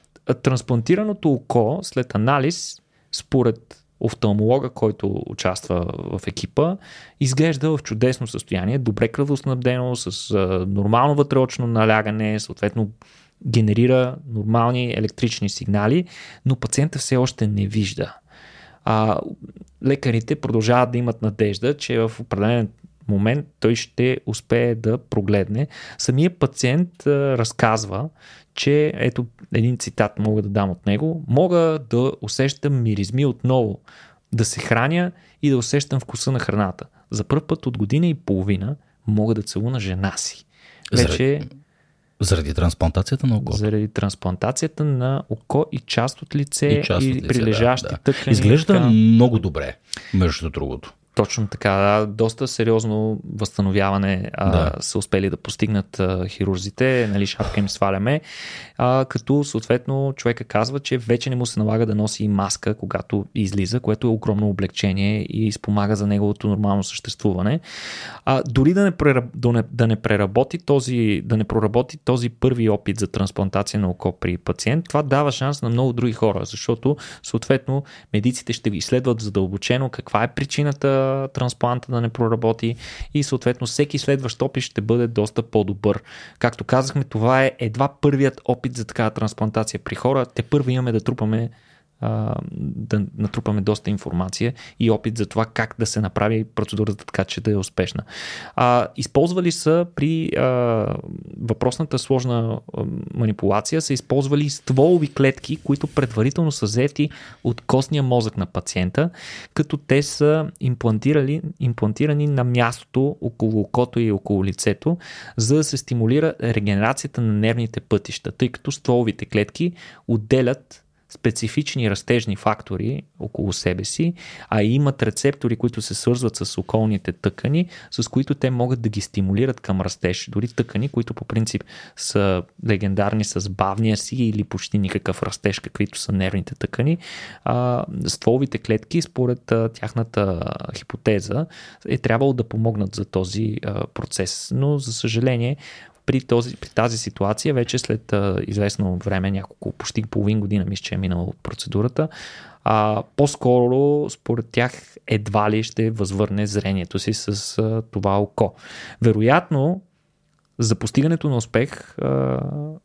трансплантираното око след анализ, според офталмолога, който участва в екипа, изглежда в чудесно състояние, добре кръвоснабдено, с а, нормално вътреочно налягане, съответно генерира нормални електрични сигнали, но пациента все още не вижда. А, лекарите продължават да имат надежда, че в определен момент той ще успее да прогледне. Самия пациент а, разказва, че ето един цитат мога да дам от него. Мога да усещам миризми отново, да се храня и да усещам вкуса на храната. За първ път от година и половина мога да целуна жена си. Вече заради трансплантацията на око. Заради трансплантацията на око и част от лице и, част от лице, прилежащи да, да. тъкани. Изглежда много добре, между другото. Точно така, да, доста сериозно възстановяване а, да. са успели да постигнат а, хирурзите, нали, шапка им сваляме, а, като съответно човека казва, че вече не му се налага да носи маска, когато излиза, което е огромно облегчение и спомага за неговото нормално съществуване. А, дори да не, прераб, да, не, да не преработи този, да не проработи този първи опит за трансплантация на око при пациент, това дава шанс на много други хора, защото съответно медиците ще изследват задълбочено каква е причината транспланта да не проработи и съответно всеки следващ опит ще бъде доста по-добър. Както казахме, това е едва първият опит за такава трансплантация при хора. Те първо имаме да трупаме да натрупаме доста информация и опит за това как да се направи процедурата така, че да е успешна. А, използвали са при а, въпросната сложна а, манипулация, са използвали стволови клетки, които предварително са взети от костния мозък на пациента, като те са имплантирали, имплантирани на мястото около окото и около лицето, за да се стимулира регенерацията на нервните пътища, тъй като стволовите клетки отделят специфични растежни фактори около себе си, а имат рецептори, които се свързват с околните тъкани, с които те могат да ги стимулират към растеж. Дори тъкани, които по принцип са легендарни с бавния си или почти никакъв растеж, каквито са нервните тъкани, а, стволовите клетки, според а, тяхната хипотеза, е трябвало да помогнат за този а, процес. Но, за съжаление, при, този, при тази ситуация, вече след а, известно време, няколко, почти половин година, мисля, че е минала процедурата, а, по-скоро според тях едва ли ще възвърне зрението си с а, това око. Вероятно, за постигането на успех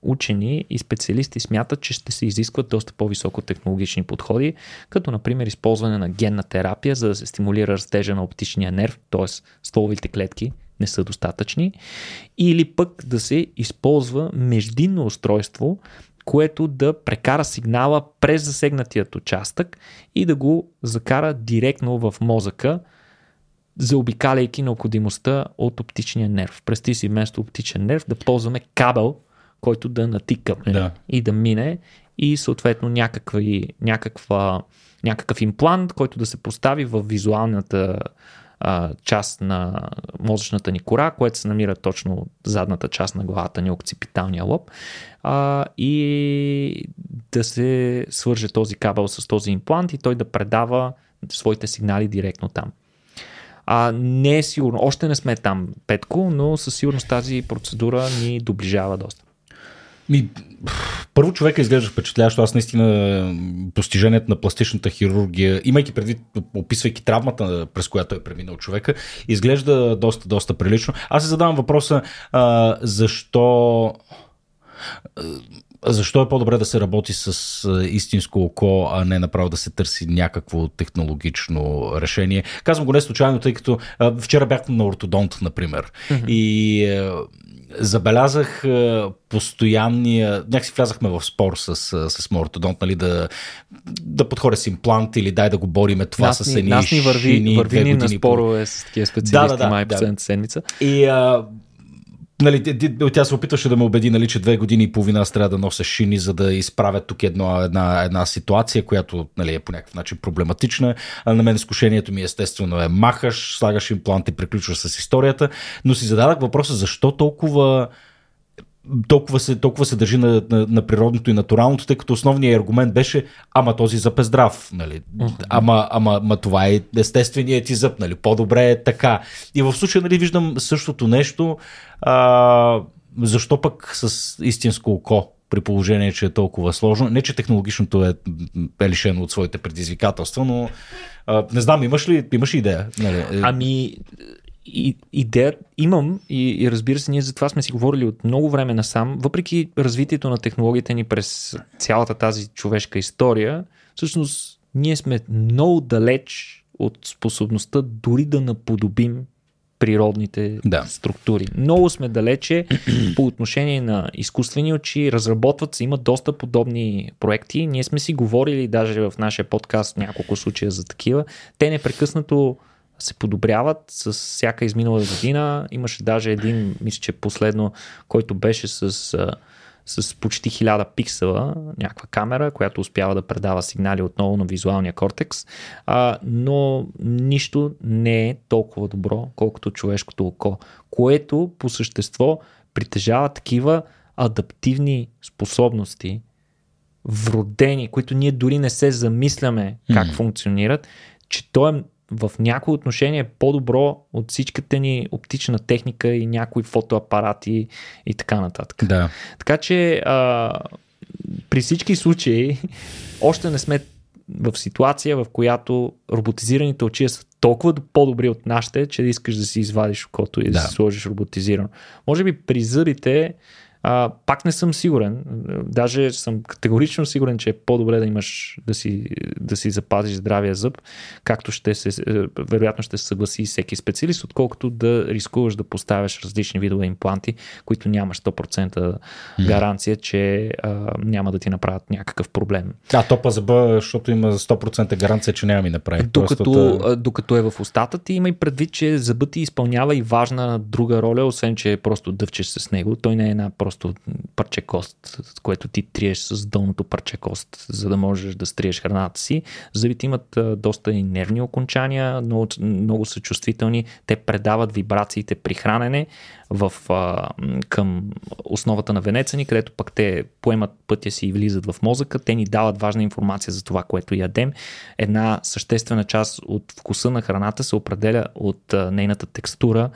учени и специалисти смятат, че ще се изискват доста по-високо технологични подходи, като например използване на генна терапия, за да се стимулира растежа на оптичния нерв, т.е. стволовите клетки не са достатъчни, или пък да се използва междинно устройство, което да прекара сигнала през засегнатият участък и да го закара директно в мозъка, заобикаляйки необходимостта от оптичния нерв. Прести си вместо оптичен нерв да ползваме кабел, който да натикаме да. и да мине и съответно някакви, някаква, някакъв имплант, който да се постави в визуалната а, част на мозъчната ни кора, което се намира точно задната част на главата ни, окципиталния лоб а, и да се свърже този кабел с този имплант и той да предава своите сигнали директно там. А, не е сигурно, още не сме там, Петко, но със сигурност тази процедура ни доближава доста. Ми, първо човека изглежда впечатляващо. Аз наистина постижението на пластичната хирургия, имайки предвид, описвайки травмата, през която е преминал човека, изглежда доста, доста прилично. Аз се задавам въпроса, а, защо защо е по-добре да се работи с истинско око, а не направо да се търси някакво технологично решение? Казвам го не случайно, тъй като а, вчера бях на ортодонт, например. Mm-hmm. И а, забелязах а, постоянния... Някакси влязахме в спор с, с, с моят ортодонт, нали, да, да подходя с имплант или дай да го бориме това нас с едни Нас ни върви, върви ни на спорове с такива специалисти да, да, да, май да. последната седмица. И а, Нали, тя се опитваше да ме убеди, нали, че две години и половина аз трябва да нося шини, за да изправя тук едно, една, една ситуация, която нали, е по някакъв начин проблематична. А на мен изкушението ми естествено е махаш, слагаш имплант и приключваш с историята. Но си зададах въпроса защо толкова толкова се, толкова се държи на, на, на природното и натуралното, тъй като основният аргумент беше, ама този зъб е здрав, нали? Ама, ама, ама това е естественият ти зъб, нали? По-добре е така. И в случая, нали, виждам същото нещо, а, защо пък с истинско око при положение, че е толкова сложно. Не, че технологичното е, е лишено от своите предизвикателства, но а, не знам, имаш ли, имаш ли идея? Нали? Ами, и, идея имам и, и разбира се, ние за това сме си говорили от много време насам, въпреки развитието на технологиите ни през цялата тази човешка история, всъщност ние сме много далеч от способността дори да наподобим природните да. структури. Много сме далече по отношение на изкуствени очи, разработват се, има доста подобни проекти. Ние сме си говорили даже в нашия подкаст няколко случая за такива. Те непрекъснато се подобряват с всяка изминала година. Имаше даже един, мисля, че последно, който беше с, с почти 1000 пиксела, някаква камера, която успява да предава сигнали отново на визуалния кортекс, а, но нищо не е толкова добро, колкото човешкото око, което по същество притежава такива адаптивни способности, вродени, които ние дори не се замисляме как mm-hmm. функционират, че то е в някои отношения е по-добро от всичката ни оптична техника и някои фотоапарати и така нататък. Да. Така че а, при всички случаи още не сме в ситуация, в която роботизираните очи са толкова по-добри от нашите, че да искаш да си извадиш окото и да, да си сложиш роботизирано. Може би при зъбите а, пак не съм сигурен. Даже съм категорично сигурен, че е по-добре да имаш да си, да си запазиш здравия зъб, както ще се, е, вероятно ще се съгласи всеки специалист, отколкото да рискуваш да поставяш различни видове импланти, които нямаш 100% гаранция, че а, няма да ти направят някакъв проблем. Да, топа зъба, защото има 100% гаранция, че няма ми направи. Докато, Просто... докато е в устата ти, има и предвид, че зъбът ти изпълнява и важна друга роля, освен че просто дъвчеш с него. Той не е една просто просто парче кост, което ти триеш с долното парче кост, за да можеш да стриеш храната си. Зъбите имат доста и нервни окончания, но много са чувствителни. Те предават вибрациите при хранене в, към основата на венеца ни, където пък те поемат пътя си и влизат в мозъка. Те ни дават важна информация за това, което ядем. Една съществена част от вкуса на храната се определя от нейната текстура,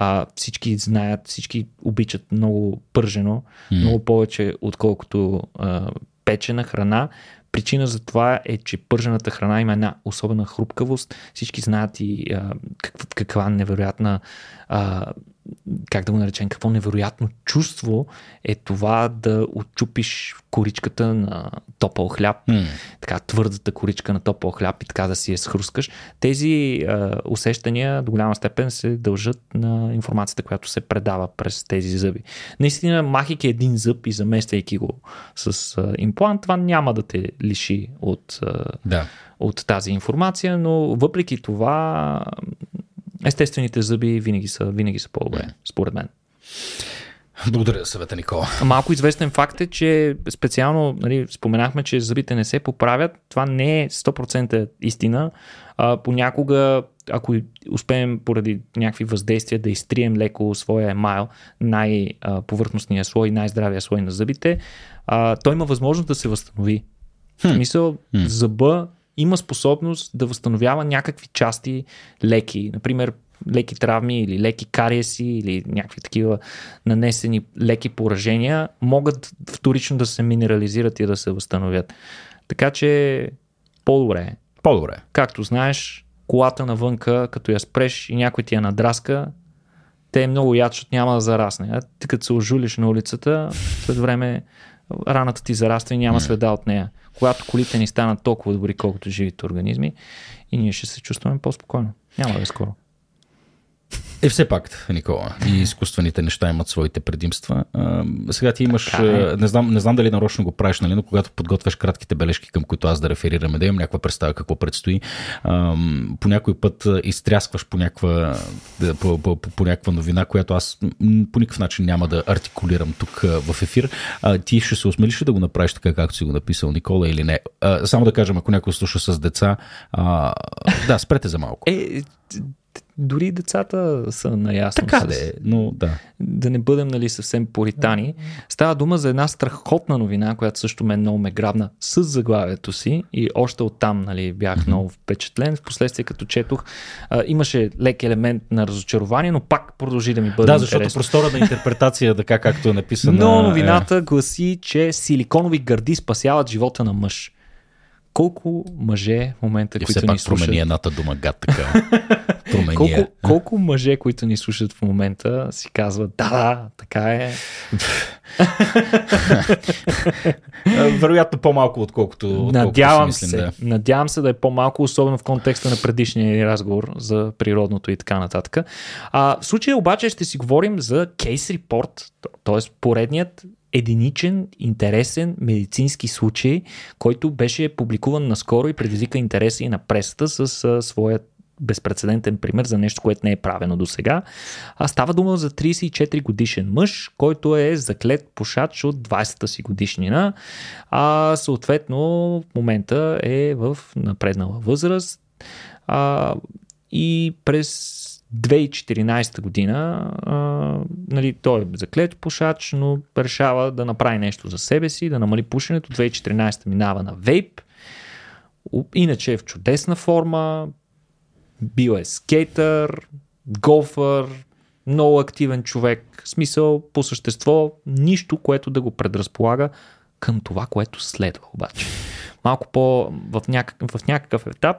А, всички знаят, всички обичат много пържено, mm. много повече отколкото а, печена храна. Причина за това е, че пържената храна има една особена хрупкавост. Всички знаят и а, каква, каква невероятна а, как да го наречем, какво невероятно чувство е това да отчупиш коричката на топъл хляб, mm. така твърдата коричка на топъл хляб и така да си я схрускаш. Тези а, усещания до голяма степен се дължат на информацията, която се предава през тези зъби. Наистина, махайки един зъб и замествайки го с а, имплант, това няма да те лиши от, а, да. от тази информация, но въпреки това естествените зъби винаги са, винаги са по-добре, според мен. Благодаря за съвета, Никола. Малко известен факт е, че специално нали, споменахме, че зъбите не се поправят. Това не е 100% истина. А, понякога, ако успеем поради някакви въздействия да изтрием леко своя емайл, най-повърхностния слой, най-здравия слой на зъбите, а, той има възможност да се възстанови. Хм. В смисъл, хм. зъба има способност да възстановява някакви части леки. Например, леки травми или леки кариеси или някакви такива нанесени леки поражения могат вторично да се минерализират и да се възстановят. Така че по-добре. По-добре. Както знаеш, колата навънка, като я спреш и някой ти я надраска, те е много яд, защото няма да зарасне. А ти като се ожулиш на улицата, след време раната ти зараства и няма следа от нея когато колите ни станат толкова добри, колкото живите организми и ние ще се чувстваме по-спокойно. Няма да е скоро. Е, все пак, Никола, и изкуствените неща имат своите предимства. А, сега ти имаш, е. не, знам, не знам дали нарочно го правиш, нали, но когато подготвяш кратките бележки, към които аз да реферираме, да имам някаква представа какво предстои, а, по някой път изтряскваш по някаква, по, по, по, по някаква новина, която аз по никакъв начин няма да артикулирам тук в ефир. А, ти ще се осмелиш да го направиш така, както си го написал Никола или не? А, само да кажем, ако някой слуша с деца, а, да, спрете за малко. Е, дори децата са наясно. Така с... де, но да. Да не бъдем нали, съвсем поритани. Става дума за една страхотна новина, която също мен много ме грабна с заглавието си и още оттам нали, бях много впечатлен. Впоследствие като четох, а, имаше лек елемент на разочарование, но пак продължи да ми бъде Да, защото интересно. простора на интерпретация, така както е написано. Но новината е... гласи, че силиконови гърди спасяват живота на мъж колко мъже в момента, и които ни слушат... промени едната дума гад така. промени колко, колко мъже, които ни слушат в момента, си казват, да, да, така е. Вероятно по-малко, отколкото, надявам си мислим, се, да. Надявам се да е по-малко, особено в контекста на предишния разговор за природното и така нататък. А, в случая обаче ще си говорим за кейс репорт, т.е. поредният единичен, интересен медицински случай, който беше публикуван наскоро и предизвика интереса и на пресата с а, своят безпредседентен пример за нещо, което не е правено до сега. А става дума за 34 годишен мъж, който е заклет пушач от 20-та си годишнина, а съответно в момента е в напреднала възраст а, и през 2014 година а, нали, той е заклет пушач, но решава да направи нещо за себе си, да намали пушенето. 2014 минава на вейп. Иначе е в чудесна форма. Бил е скейтър, голфър, много активен човек. В смисъл, по същество, нищо, което да го предразполага към това, което следва обаче. Малко по в някакъв, в някакъв етап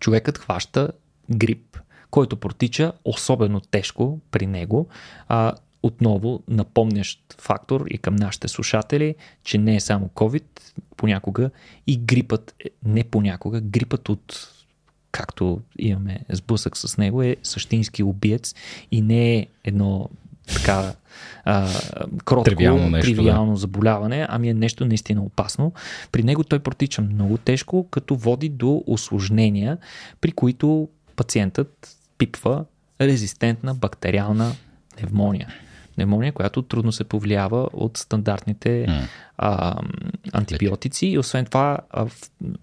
човекът хваща грип който протича особено тежко при него. А, отново напомнящ фактор и към нашите слушатели, че не е само COVID, понякога и грипът, е, не понякога, грипът от както имаме сблъсък с него, е същински убиец и не е едно така а, кротко, тривиално, нещо, тривиално да. заболяване, ами е нещо наистина опасно. При него той протича много тежко, като води до осложнения, при които пациентът пипва резистентна бактериална пневмония. Пневмония, която трудно се повлиява от стандартните mm. а, антибиотици и освен това а,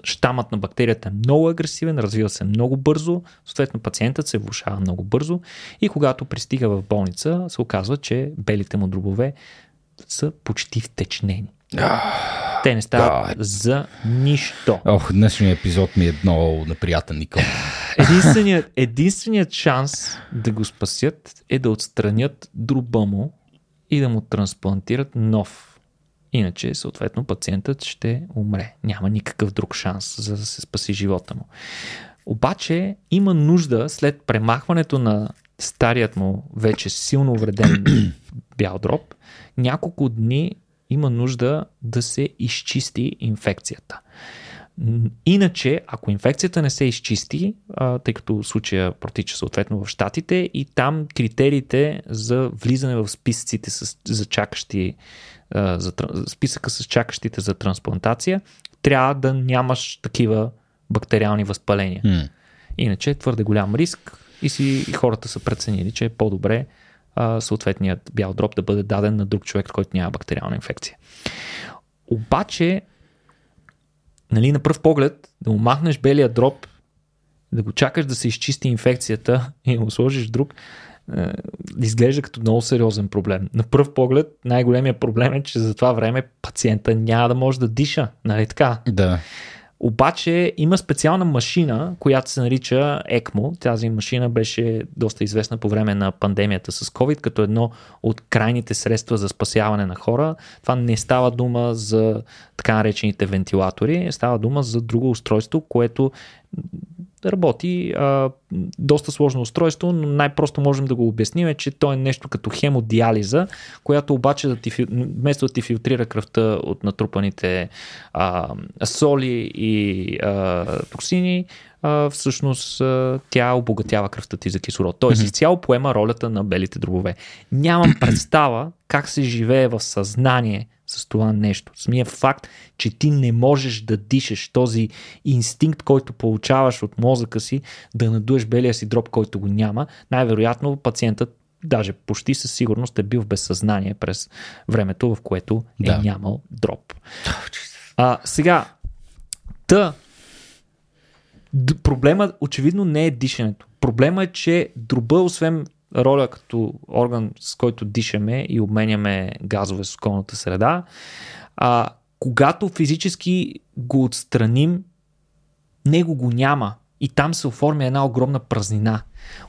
щамът на бактерията е много агресивен, развива се много бързо, съответно пациентът се влушава много бързо и когато пристига в болница се оказва, че белите му дробове са почти втечнени. Те не стават за нищо. Ох, днешният епизод ми е много неприятен, Никол. Единственият, единственият шанс да го спасят е да отстранят друба му и да му трансплантират нов. Иначе, съответно, пациентът ще умре. Няма никакъв друг шанс за да се спаси живота му. Обаче има нужда след премахването на старият му вече силно вреден бял дроб, няколко дни има нужда да се изчисти инфекцията. Иначе, ако инфекцията не се изчисти, тъй като случая протича съответно в Штатите и там критериите за влизане в списъците с, за чакащи, за, списъка с чакащите за трансплантация, трябва да нямаш такива бактериални възпаления. Mm. Иначе е твърде голям риск и, си, и хората са преценили, че е по-добре а, съответният бял дроб да бъде даден на друг човек, който няма бактериална инфекция. Обаче, нали, на пръв поглед, да му махнеш белия дроб, да го чакаш да се изчисти инфекцията и да му сложиш друг, е, изглежда като много сериозен проблем. На пръв поглед най-големия проблем е, че за това време пациента няма да може да диша. Нали така? Да. Обаче има специална машина, която се нарича ECMO. Тази машина беше доста известна по време на пандемията с COVID, като едно от крайните средства за спасяване на хора. Това не става дума за така наречените вентилатори, става дума за друго устройство, което работи а, доста сложно устройство, но най-просто можем да го обясним е, че то е нещо като хемодиализа, която обаче да ти, вместо да ти филтрира кръвта от натрупаните а, соли и а, токсини, а, всъщност а, тя обогатява кръвта ти за кислород. Тоест mm-hmm. изцяло поема ролята на белите дробове. Нямам представа как се живее в съзнание с това нещо. Самия факт, че ти не можеш да дишаш този инстинкт, който получаваш от мозъка си, да надуеш белия си дроб, който го няма, най-вероятно пациентът даже почти със сигурност е бил в безсъзнание през времето, в което е да. нямал дроб. А, сега, та, проблема очевидно не е дишането. Проблема е, че дроба, освен роля като орган, с който дишаме и обменяме газове с околната среда, а, когато физически го отстраним, него го няма и там се оформя една огромна празнина.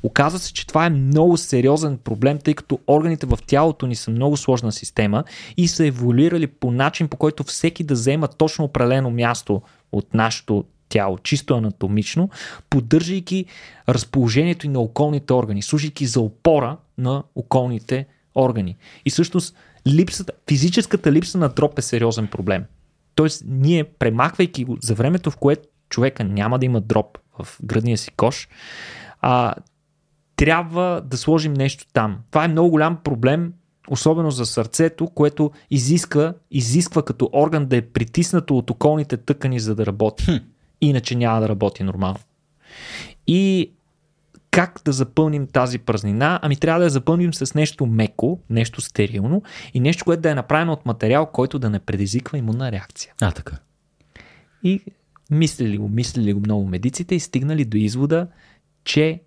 Оказва се, че това е много сериозен проблем, тъй като органите в тялото ни са много сложна система и са еволюирали по начин, по който всеки да взема точно определено място от нашето тяло, чисто анатомично, поддържайки разположението и на околните органи, служайки за опора на околните органи. И всъщност липсата, физическата липса на дроп е сериозен проблем. Тоест, ние, премахвайки го за времето, в което човека няма да има дроп в гръдния си кош, а, трябва да сложим нещо там. Това е много голям проблем, особено за сърцето, което изиска, изисква като орган да е притиснато от околните тъкани, за да работи. Хм иначе няма да работи нормално. И как да запълним тази празнина? Ами трябва да я запълним с нещо меко, нещо стерилно и нещо, което да е направено от материал, който да не предизвиква имунна реакция. А, така. И мислили го, мислили го много медиците и стигнали до извода, че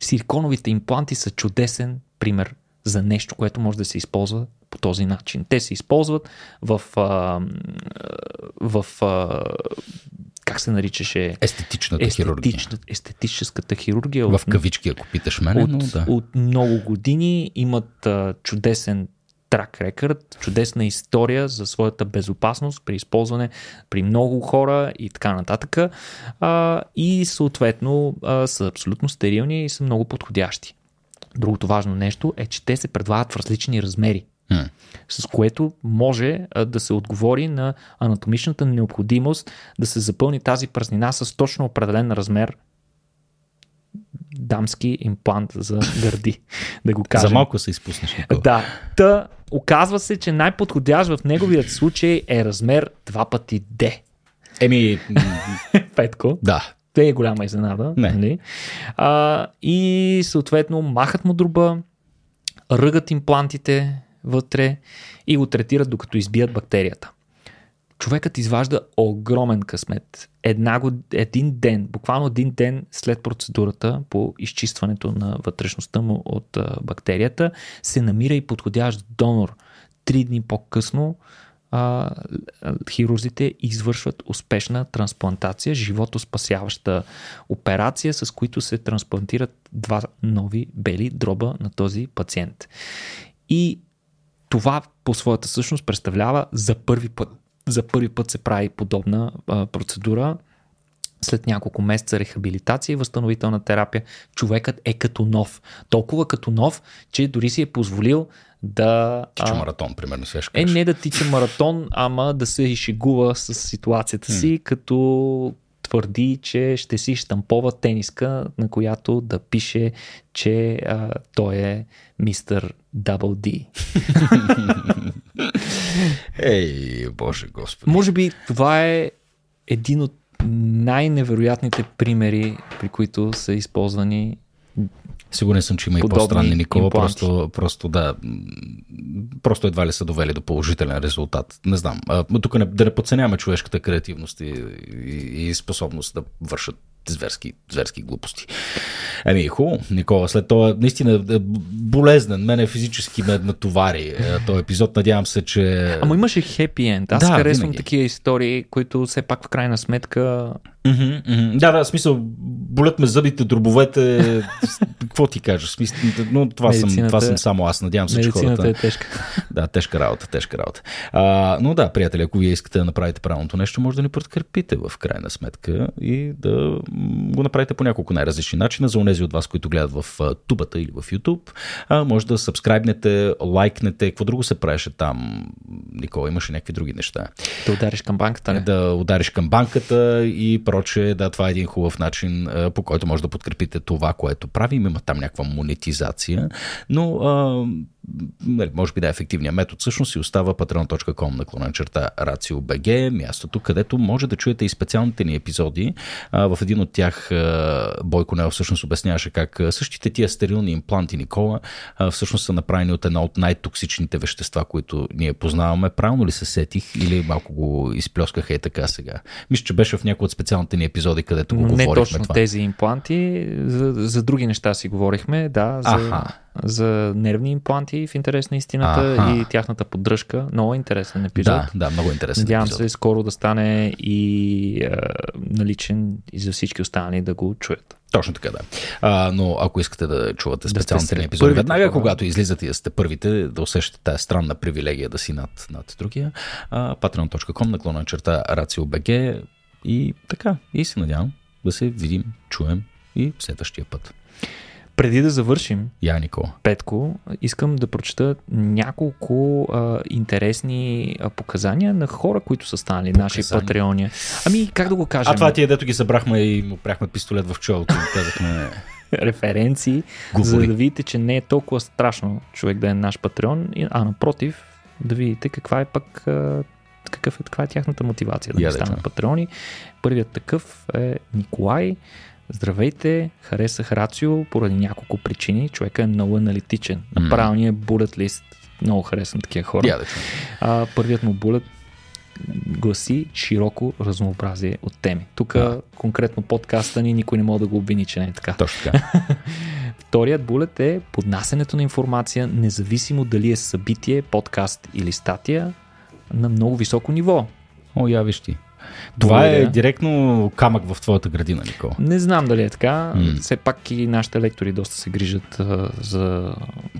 силиконовите импланти са чудесен пример за нещо, което може да се използва по този начин. Те се използват в, а, в а, как се наричаше? Естетичната Естетична, хирургия. Естетическата хирургия. В кавички, ако питаш мен. От, но да. от много години имат а, чудесен трак рекърд, чудесна история за своята безопасност при използване при много хора и така нататък. А, и съответно а, са абсолютно стерилни и са много подходящи. Другото важно нещо е, че те се предлагат в различни размери. Hmm. С което може а, да се отговори на анатомичната необходимост да се запълни тази празнина с точно определен размер дамски имплант за гърди, да го кажем. За малко се изпуснеш. Да. Та, оказва се, че най-подходящ в неговият случай е размер 2 пъти D. Еми... Петко. Да. Е голяма изненада. Не. Нали? А, и съответно махат му друба, ръгат имплантите вътре и го третират докато избият бактерията. Човекът изважда огромен късмет. Една, един ден, буквално един ден след процедурата по изчистването на вътрешността му от бактерията, се намира и подходящ донор. Три дни по-късно а, хирурзите извършват успешна трансплантация, живото спасяваща операция, с които се трансплантират два нови бели дроба на този пациент. И това по своята същност представлява за първи път. За първи път се прави подобна а, процедура след няколко месеца рехабилитация и възстановителна терапия, човекът е като нов. Толкова като нов, че дори си е позволил да... Тича маратон, примерно, се Е, не да тича маратон, ама да се изшегува с ситуацията си, като твърди, че ще си штампова тениска, на която да пише, че а, той е мистер Дабл Ди. Ей, боже господи. Може би това е един от най-невероятните примери, при които са използвани Сигурен съм, че има и по-странни Никола, просто, просто да, просто едва ли са довели до положителен резултат. Не знам. А, тук не, да не подценяваме човешката креативност и, и, и способност да вършат зверски, зверски глупости. Еми, хубаво, Никола, след това наистина е болезнен, мене физически ме натовари е, този епизод, надявам се, че... Ама имаше хепи енд. Аз да, харесвам винаги. такива истории, които все пак в крайна сметка Mm-hmm, mm-hmm. Да, да, смисъл, болят ме зъбите, дробовете, какво ти кажа, смисъл, но това съм, това съм само аз, надявам се, че хората... е тежка. Да, тежка работа, тежка работа. А, но да, приятели, ако вие искате да направите правилното нещо, може да ни подкрепите в крайна сметка и да го направите по няколко най-различни начина. За онези от вас, които гледат в тубата или в YouTube, а, може да сабскрайбнете, лайкнете, какво друго се правеше там. Никола, имаше някакви други неща. Да удариш към банката. Не? Да удариш към банката и проче. Да, това е един хубав начин, по който може да подкрепите това, което правим. Има там някаква монетизация, но а, може би да е ефективният метод всъщност и остава patreon.com наклонен черта RACIO.BG, мястото, където може да чуете и специалните ни епизоди. А, в един от тях а, Бойко Нел всъщност обясняваше как същите тия стерилни импланти Никола а, всъщност са направени от една от най-токсичните вещества, които ние познаваме. Правилно ли се сетих или малко го изплескаха и така сега? Мисля, че беше в някои от специалните ни епизоди, където го Не говорихме точно това. тези импланти, за, за други неща си говорихме, да, за, Аха. За нервни импланти в интерес на истината Аха. и тяхната поддръжка. Много интересен епизод. Да, да, много интересен Надявам епизод. се скоро да стане и е, наличен и за всички останали да го чуят. Точно така, да. А, но ако искате да чувате специалните да епизоди веднага, хора. когато излизате и сте първите, да усещате тази странна привилегия да си над, над другия, patreon.com наклона черта RACIO.BG и така, и се надявам да се видим, чуем и следващия път. Преди да завършим, Я, Никола. Петко, искам да прочета няколко а, интересни а, показания на хора, които са станали показания. наши патреони. Ами, как да го кажем? А това ти е, дето ги събрахме и му пряхме пистолет в челото и казахме... референции, Говори. за да видите, че не е толкова страшно човек да е наш патреон, а напротив, да видите каква е пък какъв е, каква е тяхната мотивация да, да станат патреони. Първият такъв е Николай. Здравейте, харесах Рацио поради няколко причини. Човека е много аналитичен. На правилния bullet list. Много харесвам такива хора. Yeah, а, първият му булет гласи широко разнообразие от теми. Тук yeah. конкретно подкаста ни никой не може да го обвини, че не е така. Точно така. Вторият булет е поднасенето на информация, независимо дали е събитие, подкаст или статия, на много високо ниво. О, я виж ти. Това е директно камък в твоята градина, Никола. Не знам дали е така. Mm. Все пак и нашите лектори доста се грижат а, за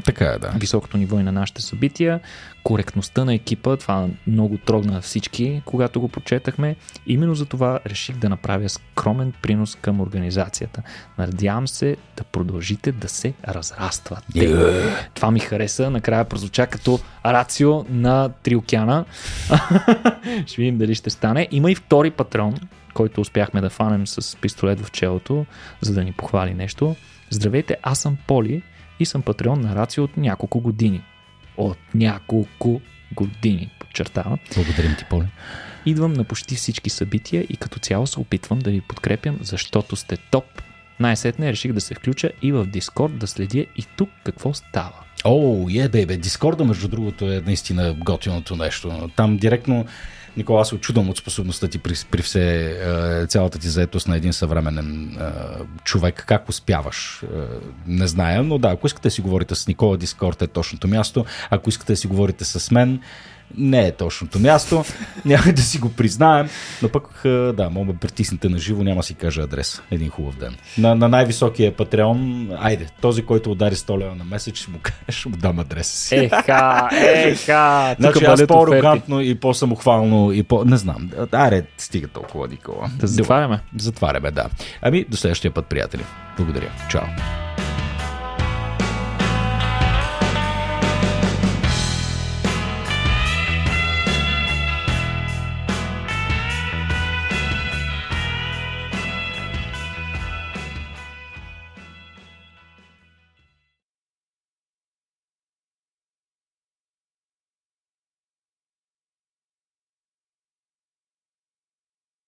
така е, да. високото ниво и на нашите събития. Коректността на екипа, това много трогна всички, когато го прочетахме. Именно за това реших да направя скромен принос към организацията. Надявам се да продължите да се разраствате. Yeah. Това ми хареса. Накрая прозвуча като рацио на Три океана. ще видим дали ще стане. Има и втори патрон, който успяхме да фанем с пистолет в челото, за да ни похвали нещо. Здравейте, аз съм Поли и съм патреон на Рацио от няколко години. От няколко години, подчертавам. Благодарим ти, Поли. Идвам на почти всички събития и като цяло се опитвам да ви подкрепям, защото сте топ. Най-сетне реших да се включа и в Дискорд да следя и тук какво става. О, е, бебе, Дискорда, между другото, е наистина готиното нещо. Там директно Никола, аз се очудвам от способността ти при, при все е, цялата ти заетост на един съвременен е, човек. Как успяваш? Е, не зная, но да, ако искате да си говорите с Никола, Дискорд е точното място. Ако искате да си говорите с мен, не е точното място. Няма да си го признаем, но пък да, мога да притиснете на живо, няма си кажа адрес. Един хубав ден. На, на най-високия Патреон, айде, този, който удари 100 лева на месец, ще му, ще му дам адреса си. Еха, еха. Значи аз по-арогантно и по-самохвално и по... Не знам. Аре, стига толкова, Никола. Да затваряме. Затваряме, да. Ами, до следващия път, приятели. Благодаря. Чао.